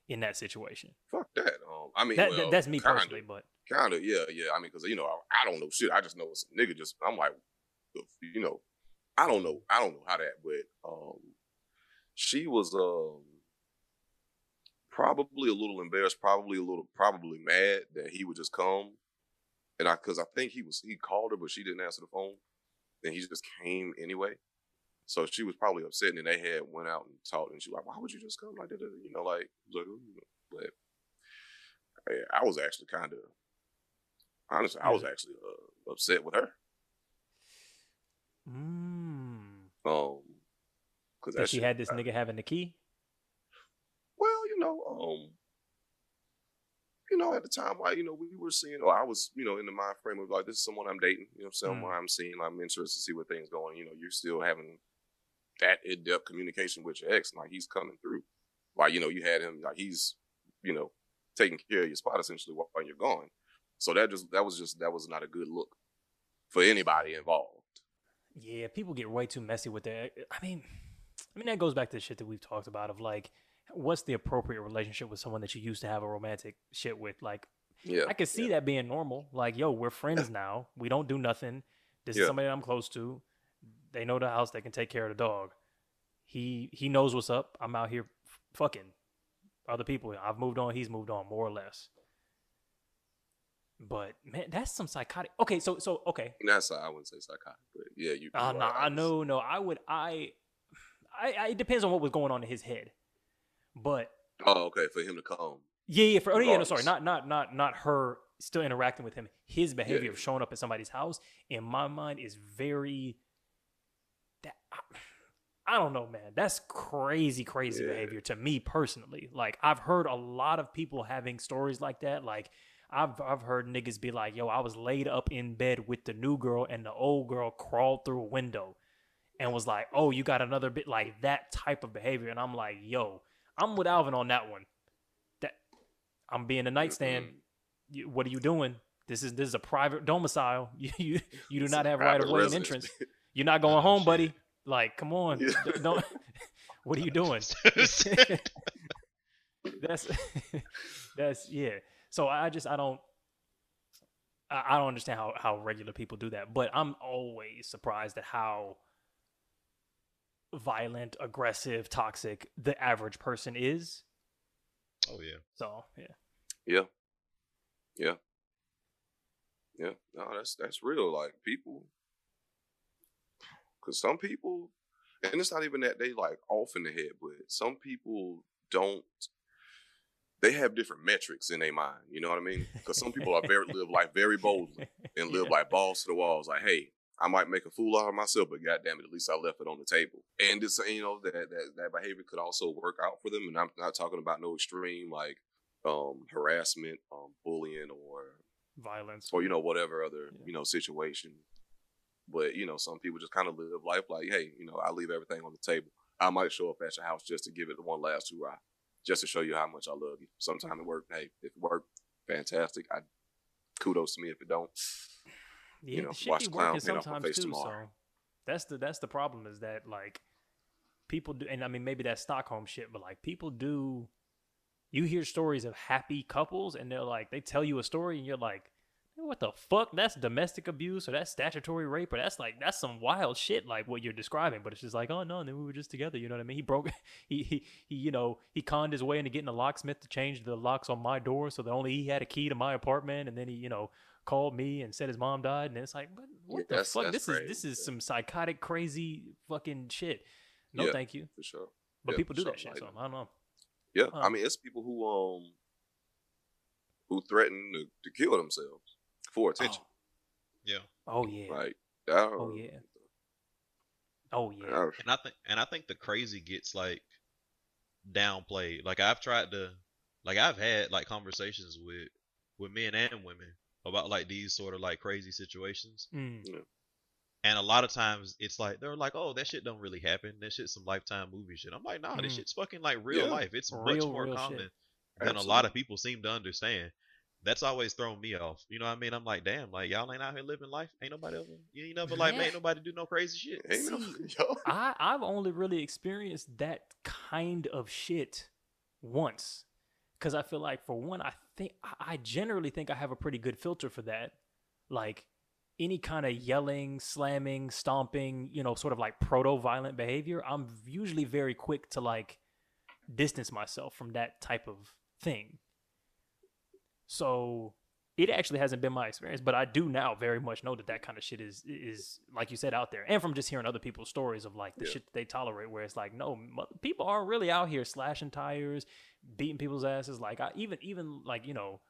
in that situation. fuck that. Um I mean That, well, that- that's me kinda. personally, but Kind of, yeah, yeah. I mean, because you know, I, I don't know shit. I just know it's a nigga. Just I'm like, you know, I don't know. I don't know how that, but um, she was um probably a little embarrassed, probably a little, probably mad that he would just come, and I because I think he was he called her, but she didn't answer the phone, and he just came anyway. So she was probably upset, and then they had went out and talked, and she was like, "Why would you just come like that?" You know, like, like, but I was actually kind of honestly, I was actually uh, upset with her. mm, Um, because she had this nigga having the key. Well, you know, um, you know, at the time, like you know, we were seeing, or I was, you know, in the mind frame of like, this is someone I'm dating. You know, someone mm. I'm seeing. I'm interested to see where things going. You know, you're still having that in depth communication with your ex, like he's coming through. Like you know, you had him, like he's, you know, taking care of your spot essentially while you're gone. So that just that was just that was not a good look for anybody involved. Yeah, people get way too messy with that. I mean, I mean that goes back to the shit that we've talked about of like, what's the appropriate relationship with someone that you used to have a romantic shit with? Like, Yeah, I could see that being normal. Like, yo, we're friends now. We don't do nothing. This is somebody that I'm close to. They know the house. They can take care of the dog. He he knows what's up. I'm out here f- fucking other people. I've moved on. He's moved on, more or less. But man, that's some psychotic. Okay, so so okay. That's I wouldn't say psychotic, but yeah, you. Uh, are. I know, no. I would, I, I, I, it depends on what was going on in his head. But Oh, okay, for him to come. yeah, yeah, for, oh, yeah, no, sorry, not, not, not, not her still interacting with him. His behavior yeah. of showing up at somebody's house, in my mind, is very. That I, I don't know, man. That's crazy, crazy Yeah. behavior to me personally. Like I've heard a lot of people having stories like that. Like I've I've heard niggas be like, "Yo, I was laid up in bed with the new girl, and the old girl crawled through a window." And was like, "Oh, you got another bit like that type of behavior," and I'm like, "Yo, I'm with Alvin on that one. That I'm being a nightstand. You, what are you doing? This is this is a private domicile. You you, you do It's not have right of way and entrance. You're not going Oh, home, buddy. Like, come on. Yeah. Don't. what are you doing? that's that's yeah. So I just I don't I, I don't understand how how regular people do that. But I'm always surprised at how violent, aggressive, toxic the average person is. oh yeah. So yeah. Yeah. Yeah. Yeah. No, that's that's real. Like people cause some people and it's not even that they like off in the head, but some people don't they have different metrics in their mind. You know what I mean? Because some people are very live life very boldly and live Yeah. like balls to the walls. Like, hey, I might make a fool out of myself, but goddamn it, at least I left it on the table. And it's you know, that that that behavior could also work out for them. And I'm not talking about no extreme like um harassment, um bullying, or Violence. or you know whatever other Yeah. you know situation. But you know, some people just kind of live life like, hey, you know, I leave everything on the table. I might show up at your house just to give it the one last hurrah, just to show you how much I love you. Sometimes it worked. Hey, if it worked, fantastic. I kudos to me if it don't. Yeah, know, the shit watch be clown working paint off sometimes face too. tomorrow. So that's the that's the problem is that like people do, and I mean maybe that's Stockholm shit, but like people do. You hear stories of happy couples, and they're like they tell you a story, and you're like, what the fuck? That's domestic abuse, or that's statutory rape, or that's like that's some wild shit, like what you're describing. But it's just like, oh no, and then we were just together. You know what I mean? He broke, he he he, you know, he conned his way into getting a locksmith to change the locks on my door, so that only he had a key to my apartment, and then he, you know, called me and said his mom died, and it's like, what, what Yeah, the fuck? that's This is this is yeah. some psychotic, crazy fucking shit. No, Yeah. thank you. For sure. But Yeah, people for do that shit, like- so I don't know. Yeah, I mean, it's people who um who threaten to, to kill themselves for attention. Yeah. Oh yeah. Like, that, Oh yeah. Oh yeah. And I think and I think the crazy gets like downplayed. Like I've tried to like I've had like conversations with with men and women about like these sort of like crazy situations. Mm. And a lot of times it's like they're like, "Oh, that shit don't really happen. That shit's some lifetime movie shit." I'm like, "Nah, this Mhm. shit's fucking like real Yeah. life. It's much more common shit. than a lot of people seem to understand." That's always thrown me off. You know what I mean? I'm like, damn, like y'all ain't out here living life. Ain't nobody ever, you ain't never like, Yeah. ain't nobody do no crazy shit. Ain't no, See, yo. I I've only really experienced that kind of shit once, because I feel like for one, I think I- generally think I have a pretty good filter for that, like any kind of yelling, slamming, stomping, you know, sort of like proto-violent behavior. I'm usually very quick to like distance myself from that type of thing. So it actually hasn't been my experience, but I do now very much know that that kind of shit is is like you said out there, and from just hearing other people's stories of like the Yeah. shit that they tolerate, where it's like, no, people aren't really out here slashing tires, beating people's asses, like I, even even like you know,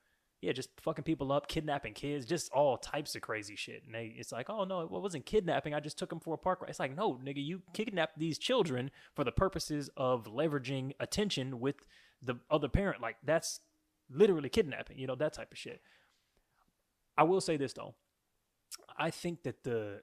yeah, just fucking people up, kidnapping kids, just all types of crazy shit. And they, it's like, oh no, it wasn't kidnapping. I just took them for a park ride. It's like, no, nigga, you kidnapped these children for the purposes of leveraging attention with the other parent. Like that's literally kidnapping. You know that type of shit. I will say this though. I think that the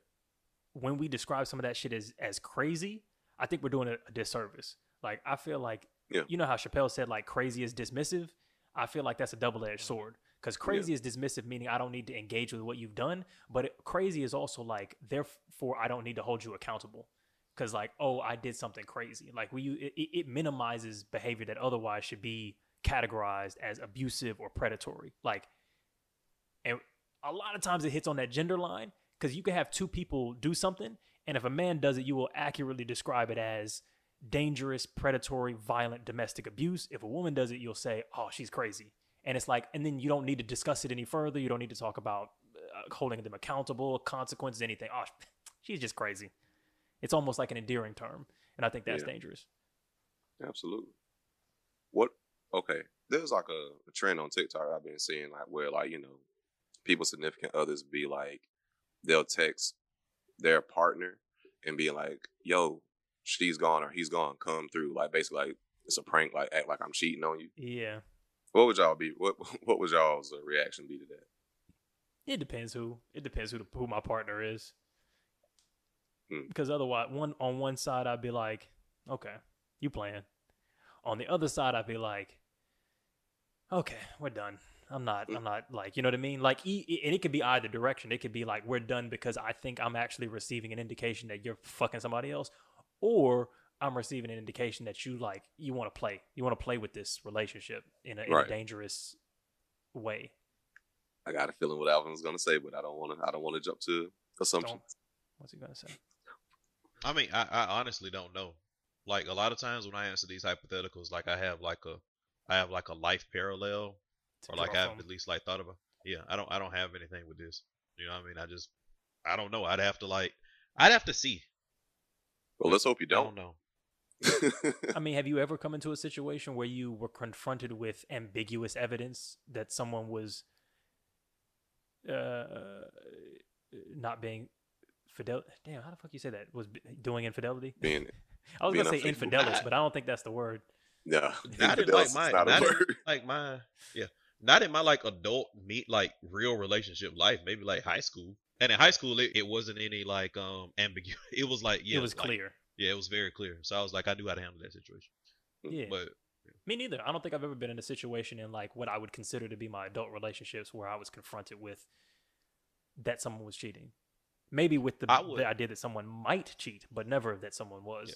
when we describe some of that shit as as crazy, I think we're doing a, a disservice. Like I feel like Yeah. you know how Chappelle said like crazy is dismissive. I feel like that's a double edged sword because crazy is dismissive, meaning I don't need to engage with what you've done. But it, crazy is also like therefore I don't need to hold you accountable because like oh I did something crazy. Like we it it minimizes behavior that otherwise should be categorized as abusive or predatory. Like and a lot of times it hits on that gender line because you can have two people do something, and if a man does it, you will accurately describe it as dangerous, predatory, violent domestic abuse. If a woman does it, you'll say, "Oh, she's crazy," and it's like, and then you don't need to discuss it any further. You don't need to talk about uh, holding them accountable, consequences, anything. Oh, she's just crazy. It's almost like an endearing term, and I think that's Yeah. dangerous. Absolutely. What? Okay, there's like a, a trend on TikTok I've been seeing, like where like you know, people significant others be like, they'll text their partner and be like, "Yo, she's gone or he's gone, come through." Like basically, like it's a prank, like act like I'm cheating on you. Yeah, What would y'all be? What What would y'all's uh, reaction be to that? It depends who. It depends who the, who my partner is. Hmm. Because otherwise, one on one side I'd be like, okay, you playing. On the other side, I'd be like, okay, we're done. I'm not. Hmm. I'm not like you know what I mean. Like, e- e- and it could be either direction. It could be like we're done because I think I'm actually receiving an indication that you're fucking somebody else, or I'm receiving an indication that you like you want to play. You want to play with this relationship in a, in a dangerous way. I got a feeling what Alvin was gonna say, but I don't want to. I don't want to jump to assumptions. What's he gonna say? I mean, I, I honestly don't know. Like a lot of times when I answer these hypotheticals, like I have like a, I have like a life parallel, To or like I've at least like thought about. Yeah, I don't, I don't have anything with this. You know what I mean? I just, I don't know. I'd have to like, I'd have to see. Well, let's hope you don't don't. know. I mean, have you ever come into a situation where you were confronted with ambiguous evidence that someone was uh, not being fidel? Damn, how the fuck you say that? Was b- doing infidelity? Being I was being gonna say unfaithful. infidelis, but I don't think that's the word. no, Not in Infidelis like is my, not a not word. like my, yeah, not in my like adult meet like real relationship life. Maybe like high school. And in high school, it, it wasn't any like um ambiguous. It was like yeah, it was like- clear. Yeah, it was very clear. So I was like, I knew how to handle that situation. Yeah. But Me neither. I don't think I've ever been in a situation in like what I would consider to be my adult relationships where I was confronted with that someone was cheating. Maybe with the, I would- the idea that someone might cheat, but never that someone was. Yeah.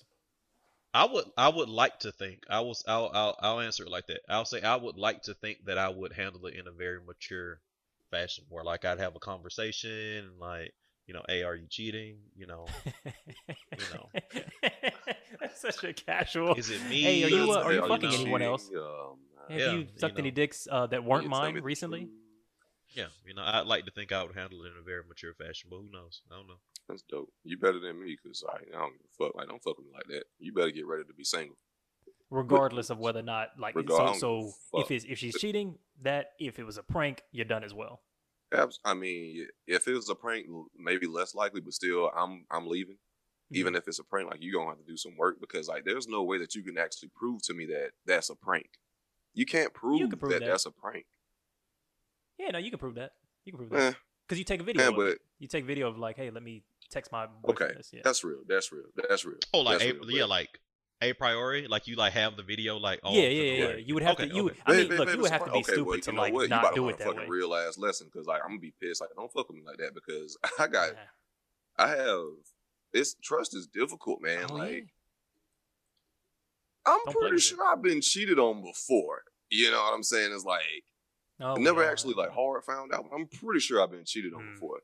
I would I would like to think I was I'll, I'll I'll answer it like that. I'll say I would like to think that I would handle it in a very mature fashion, where like I'd have a conversation and like you know, hey, are you cheating? You know, you know. That's such a casual. is it me? Hey, are you, uh, are you Are fucking cheating? anyone else? Um, Have Yeah, you you sucked any dicks uh, that weren't you tell me mine recently? Yeah, you know, I'd like to think I would handle it in a very mature fashion, but who knows? I don't know. That's dope. You better than me, cause I, I don't give a fuck. Like, don't fuck with me like that. You better get ready to be single. Regardless of whether or not, like, Regard- I so, so if it's, if she's cheating, that if it was a prank, you're done as well. I mean, if it was a prank, maybe less likely, but still, I'm I'm leaving. Mm-hmm. Even if it's a prank, like you gonna have to do some work because like there's no way that you can actually prove to me that that's a prank. You can't prove, can prove that, that. that's a prank. Yeah, no, you can prove that. You can prove that Eh, because you take a video. eh, of but. You take video of like, hey, let me text my Okay, this. Yeah. That's real. That's real. That's real. Oh, like That's a, real, yeah, like a priori, like you like have the video like on yeah, yeah, yeah, yeah. You would have Okay, to. You, okay. I mean, Babe, look, babe, you would have to fine. be okay, stupid well, to like what? You not about to do it that fucking way. real ass lesson because like I'm gonna be pissed. Like don't fuck with me like that because I got Nah. I have it's trust is difficult, man. Oh, like yeah. I'm Don't pretty with sure I've been cheated on before. You know what I'm saying? It's like Oh, I never yeah. actually like hard found out. but I'm pretty sure I've been cheated on Mm. before.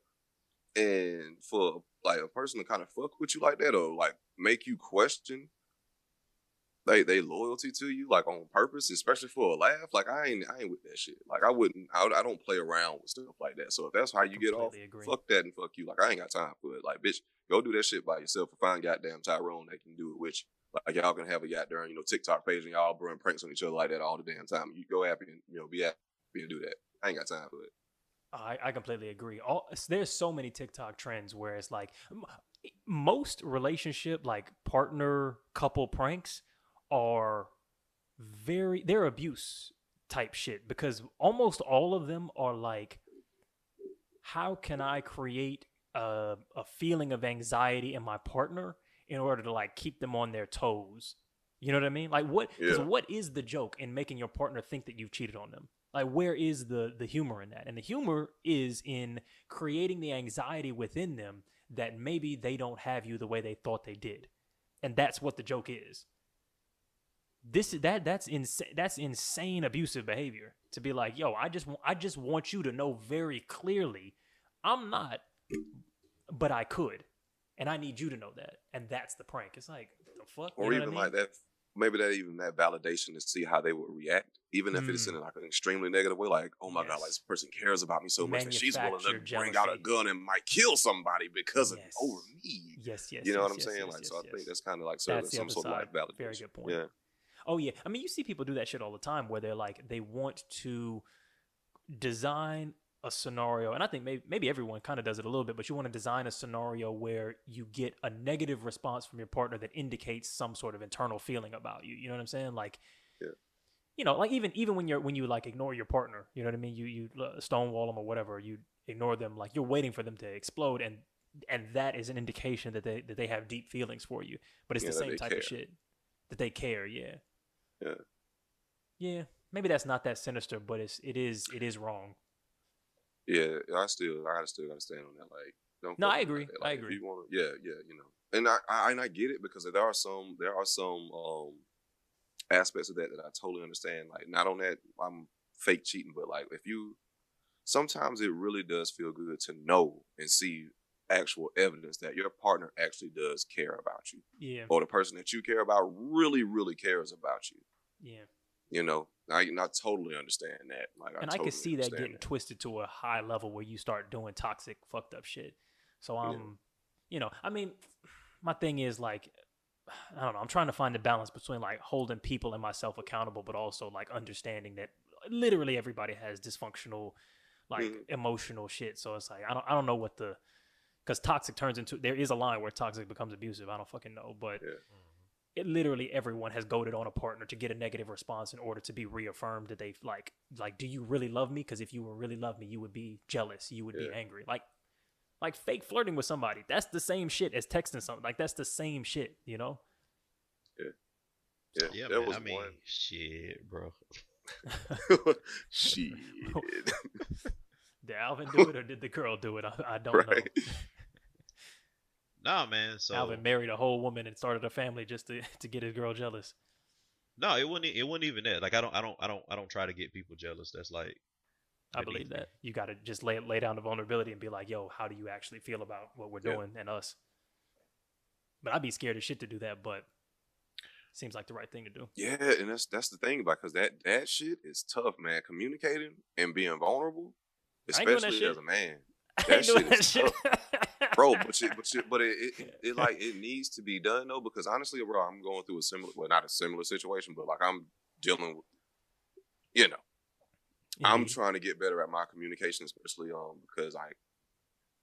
And for like a person to kind of fuck with you like that or like make you question like they loyalty to you like on purpose, especially for a laugh. Like I ain't I ain't with that shit. Like I wouldn't I, I don't play around with stuff like that. So if that's how you get off, agree. fuck that and fuck you. Like I ain't got time for it. Like bitch, go do that shit by yourself or find goddamn Tyrone that can do it with you. Like y'all can have a goddamn, you know, TikTok page and y'all run pranks on each other like that all the damn time. You go happy and you know, be happy and do that. I ain't got time for it. I, I completely agree. All there's so many TikTok trends where it's like most relationship like partner couple pranks are very they're abuse type shit because almost all of them are like how can I create a a feeling of anxiety in my partner in order to like keep them on their toes. You know what I mean? Like what because Yeah. what is the joke in making your partner think that you've cheated on them? Like where is the the humor in that? And the humor is in creating the anxiety within them that maybe they don't have you the way they thought they did. And that's what the joke is. This is that that's insane that's insane abusive behavior to be like, "Yo, I just I just want you to know very clearly I'm not but I could. And I need you to know that. And that's the prank. It's like, the fuck? You or know what I even mean? like that maybe that even that validation to see how they would react even if it's in like an extremely negative way like oh my god like Mm. This person cares about me so much that she's willing to Manufactured bring out a gun and might kill somebody because Yes. of over me Yes, yes. you know yes, what i'm yes, saying yes, like yes, so i think that's kind of like sort of some sort of like validation Very good point. yeah Oh yeah, I mean you see people do that shit all the time where they're like they want to design a scenario, and I think maybe maybe everyone kind of does it a little bit, but you want to design a scenario where you get a negative response from your partner that indicates some sort of internal feeling about you. You know what I'm saying? Like, Yeah. you know, like even even when you're when you like ignore your partner, you know what I mean? You you uh, stonewall them or whatever, you ignore them, like you're waiting for them to explode, and and that is an indication that they that they have deep feelings for you. But it's Yeah, the same type care. of shit that they care. Yeah. Yeah. Yeah, maybe that's not that sinister, but it's it is it is wrong. Yeah i still i still gotta stand on that like don't No, I agree. like. I agree. you wanna, yeah yeah you know and I, I and i get it because there are some there are some um aspects of that that i totally understand like not on that i'm fake cheating but like if you sometimes it really does feel good to know and see actual evidence that your partner actually does care about you Yeah, or the person that you care about really really cares about you yeah. you know i, I totally understand that like and I totally can see that getting twisted to a high level where you start doing toxic, fucked up shit. So I'm, Yeah. you know, I mean, my thing is like, I don't know. I'm trying to find the balance between like holding people and myself accountable, but also like understanding that literally everybody has dysfunctional, like Mhm. emotional shit. So it's like I don't, I don't know what the, because toxic turns into there is a line where toxic becomes abusive. I don't fucking know, but Yeah. It literally everyone has goaded on a partner to get a negative response in order to be reaffirmed that they like like do you really love me? Because if you were really love me you would be jealous. You would be angry. Like like fake flirting with somebody. That's the same shit as texting something. Like that's the same shit you know? Yeah, Yeah, there man. was I mean, one. shit, bro. Shit. did alvin do it or did the girl do it? I, I don't right. know Nah, man. So alvin married a whole woman and started a family just to, to get his girl jealous no, it wasn't. It wasn't even that. Like I don't. I don't. I don't. I don't try to get people jealous. That's like. I believe me. that. You got to just lay lay down the vulnerability and be like, "Yo, how do you actually feel about what we're Yeah. doing and us?" But I'd be scared as shit to do that. But seems like the right thing to do. Yeah, and that's that's the thing about because that that shit is tough, man. Communicating and being vulnerable, I ain't doing that especially as a man, I That shit that is shit. bro. But you, but you, but it, it, it like it needs to be done though because honestly, bro, I'm going through a similar, well, not a similar situation, but like I'm dealing with, you know, I'm trying to get better at my communication, especially um because like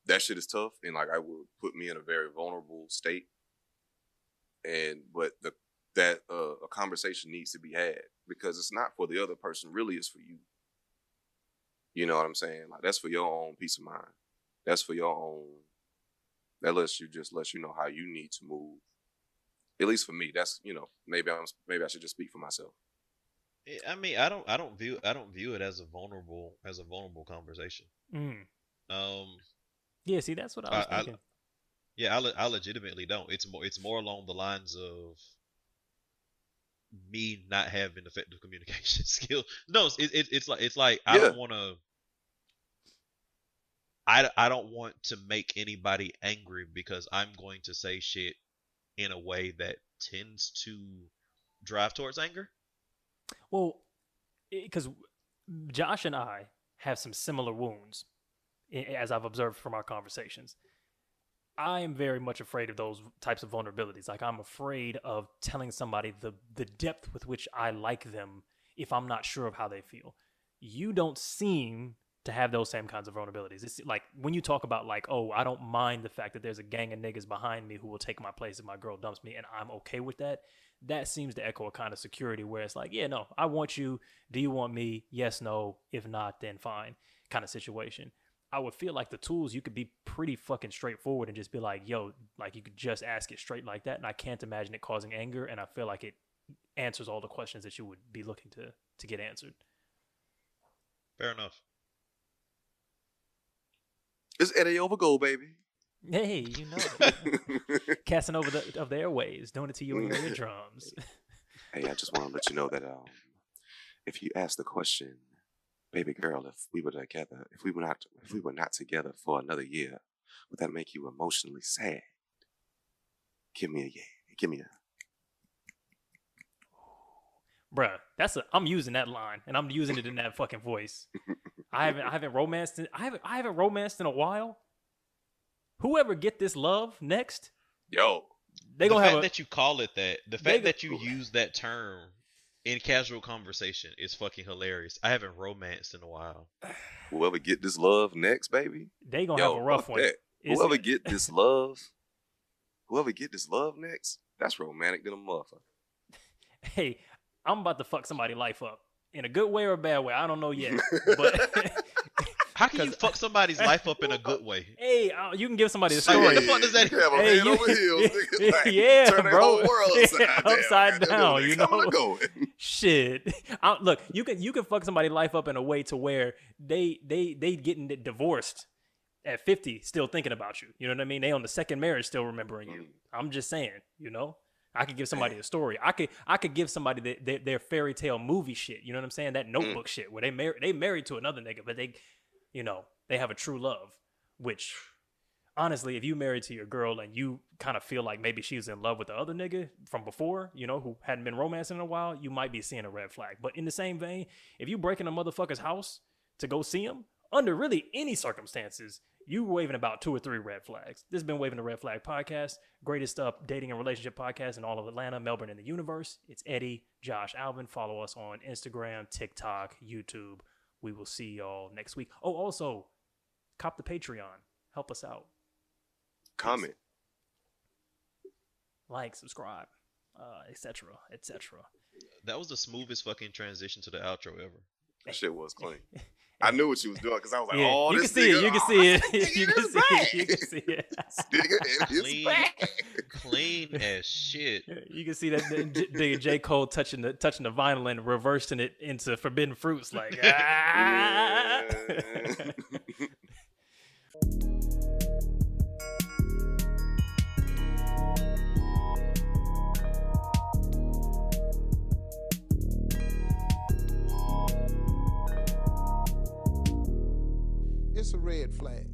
that shit is tough and like I would put me in a very vulnerable state. And but the that uh, a conversation needs to be had because it's not for the other person, really, it's for you. You know what I'm saying? Like that's for your own peace of mind. That's for your own That lets you just lets you know how you need to move. At least for me, that's you know maybe I'm maybe I should just speak for myself. Eh, I mean, I don't, I don't view, I don't view it as a vulnerable, as a vulnerable conversation. Mm. Um, Yeah, see, that's what I was I- I- yeah, I, le- I legitimately don't. It's more, it's more along the lines of me not having effective communication skill. No, it's, it, it's like, it's like I don't want to. I, I don't want to make anybody angry because I'm going to say shit in a way that tends to drive towards anger. Well, because Josh and I have some similar wounds, as I've observed from our conversations. I am very much afraid of those types of vulnerabilities. Like I'm afraid of telling somebody the the depth with which I like them if I'm not sure of how they feel. You don't seem to have those same kinds of vulnerabilities. It's like when you talk about like, oh, I don't mind the fact that there's a gang of niggas behind me who will take my place if my girl dumps me, and I'm okay with that. That seems to echo a kind of security where it's like, yeah, no, I want you. Do you want me? Yes, no. If not, then fine. Kind of situation. I would feel like the tools you could be pretty fucking straightforward and just be like, yo, like you could just ask it straight like that. And I can't imagine it causing anger. And I feel like it answers all the questions that you would be looking to to get answered. Fair enough. It's Eddie over goal, baby. Hey, you know, casting over the of the airways, doing it to you in your eardrums. hey, I just want to let you know that um, if you ask the question, baby girl, if we were together, if we were not, if we were not together for another year, would that make you emotionally sad? Give me a yeah. Give me a. Bruh, that's a I'm using that line and I'm using it in that fucking voice. I haven't I haven't romanced in, I haven't I haven't romanced in a while. Whoever get this love next, Yo, they the gonna fact have a that you call it that, the fact go- that you use that term in casual conversation is fucking hilarious. I haven't romanced in a while. whoever get this love next, baby. they gonna Yo, have a rough one. that. It's- Whoever get this love, whoever get this love next, that's romantic than a motherfucker. hey, I'm about to fuck somebody life up in a good way or a bad way. I don't know yet, but How can you 'Cause- fuck somebody's life up in a good way? hey, uh, you can give somebody a Like, story. what the fuck does that- You have a Hey, man you- over heels, like, Yeah, turn bro. whole world upside Yeah, down. upside man. down, They're you coming know? and going. Shit, I, look, you can you can fuck somebody's life up in a way to where they they they getting divorced at 50 still thinking about you. You know what I mean? They on the second marriage still remembering you. Mm. I'm just saying, you know. I could give somebody a story. I could I could give somebody the, their, their fairy tale movie shit. You know what I'm saying? That mm. notebook shit where they marry they married to another nigga, but they, you know, they have a true love. Which, honestly, if you married to your girl and you kind of feel like maybe she was in love with the other nigga from before, you know, who hadn't been romancing in a while, you might be seeing a red flag. But in the same vein, if you break in a motherfucker's house to go see him under really any circumstances, you waving about two or three red flags. This has been Waving the Red Flag podcast, greatest up dating and relationship podcast in all of Atlanta, Melbourne, and the universe. It's Eddie, Josh, Alvin. Follow us on Instagram, TikTok, YouTube. We will see y'all next week. Oh, also, cop the Patreon. Help us out. Comment. Like, subscribe, uh, etc., etc. That was the smoothest fucking transition to the outro ever. That shit was clean. I knew what you was doing because I was like, Yeah, oh, you can see it. You can see it. You can see it. You can see it. This nigga is Clean. Clean as shit. You can see that the, J, J Cole touching the touching the vinyl and reversing it into forbidden fruits, like ah. Yeah. A red flag.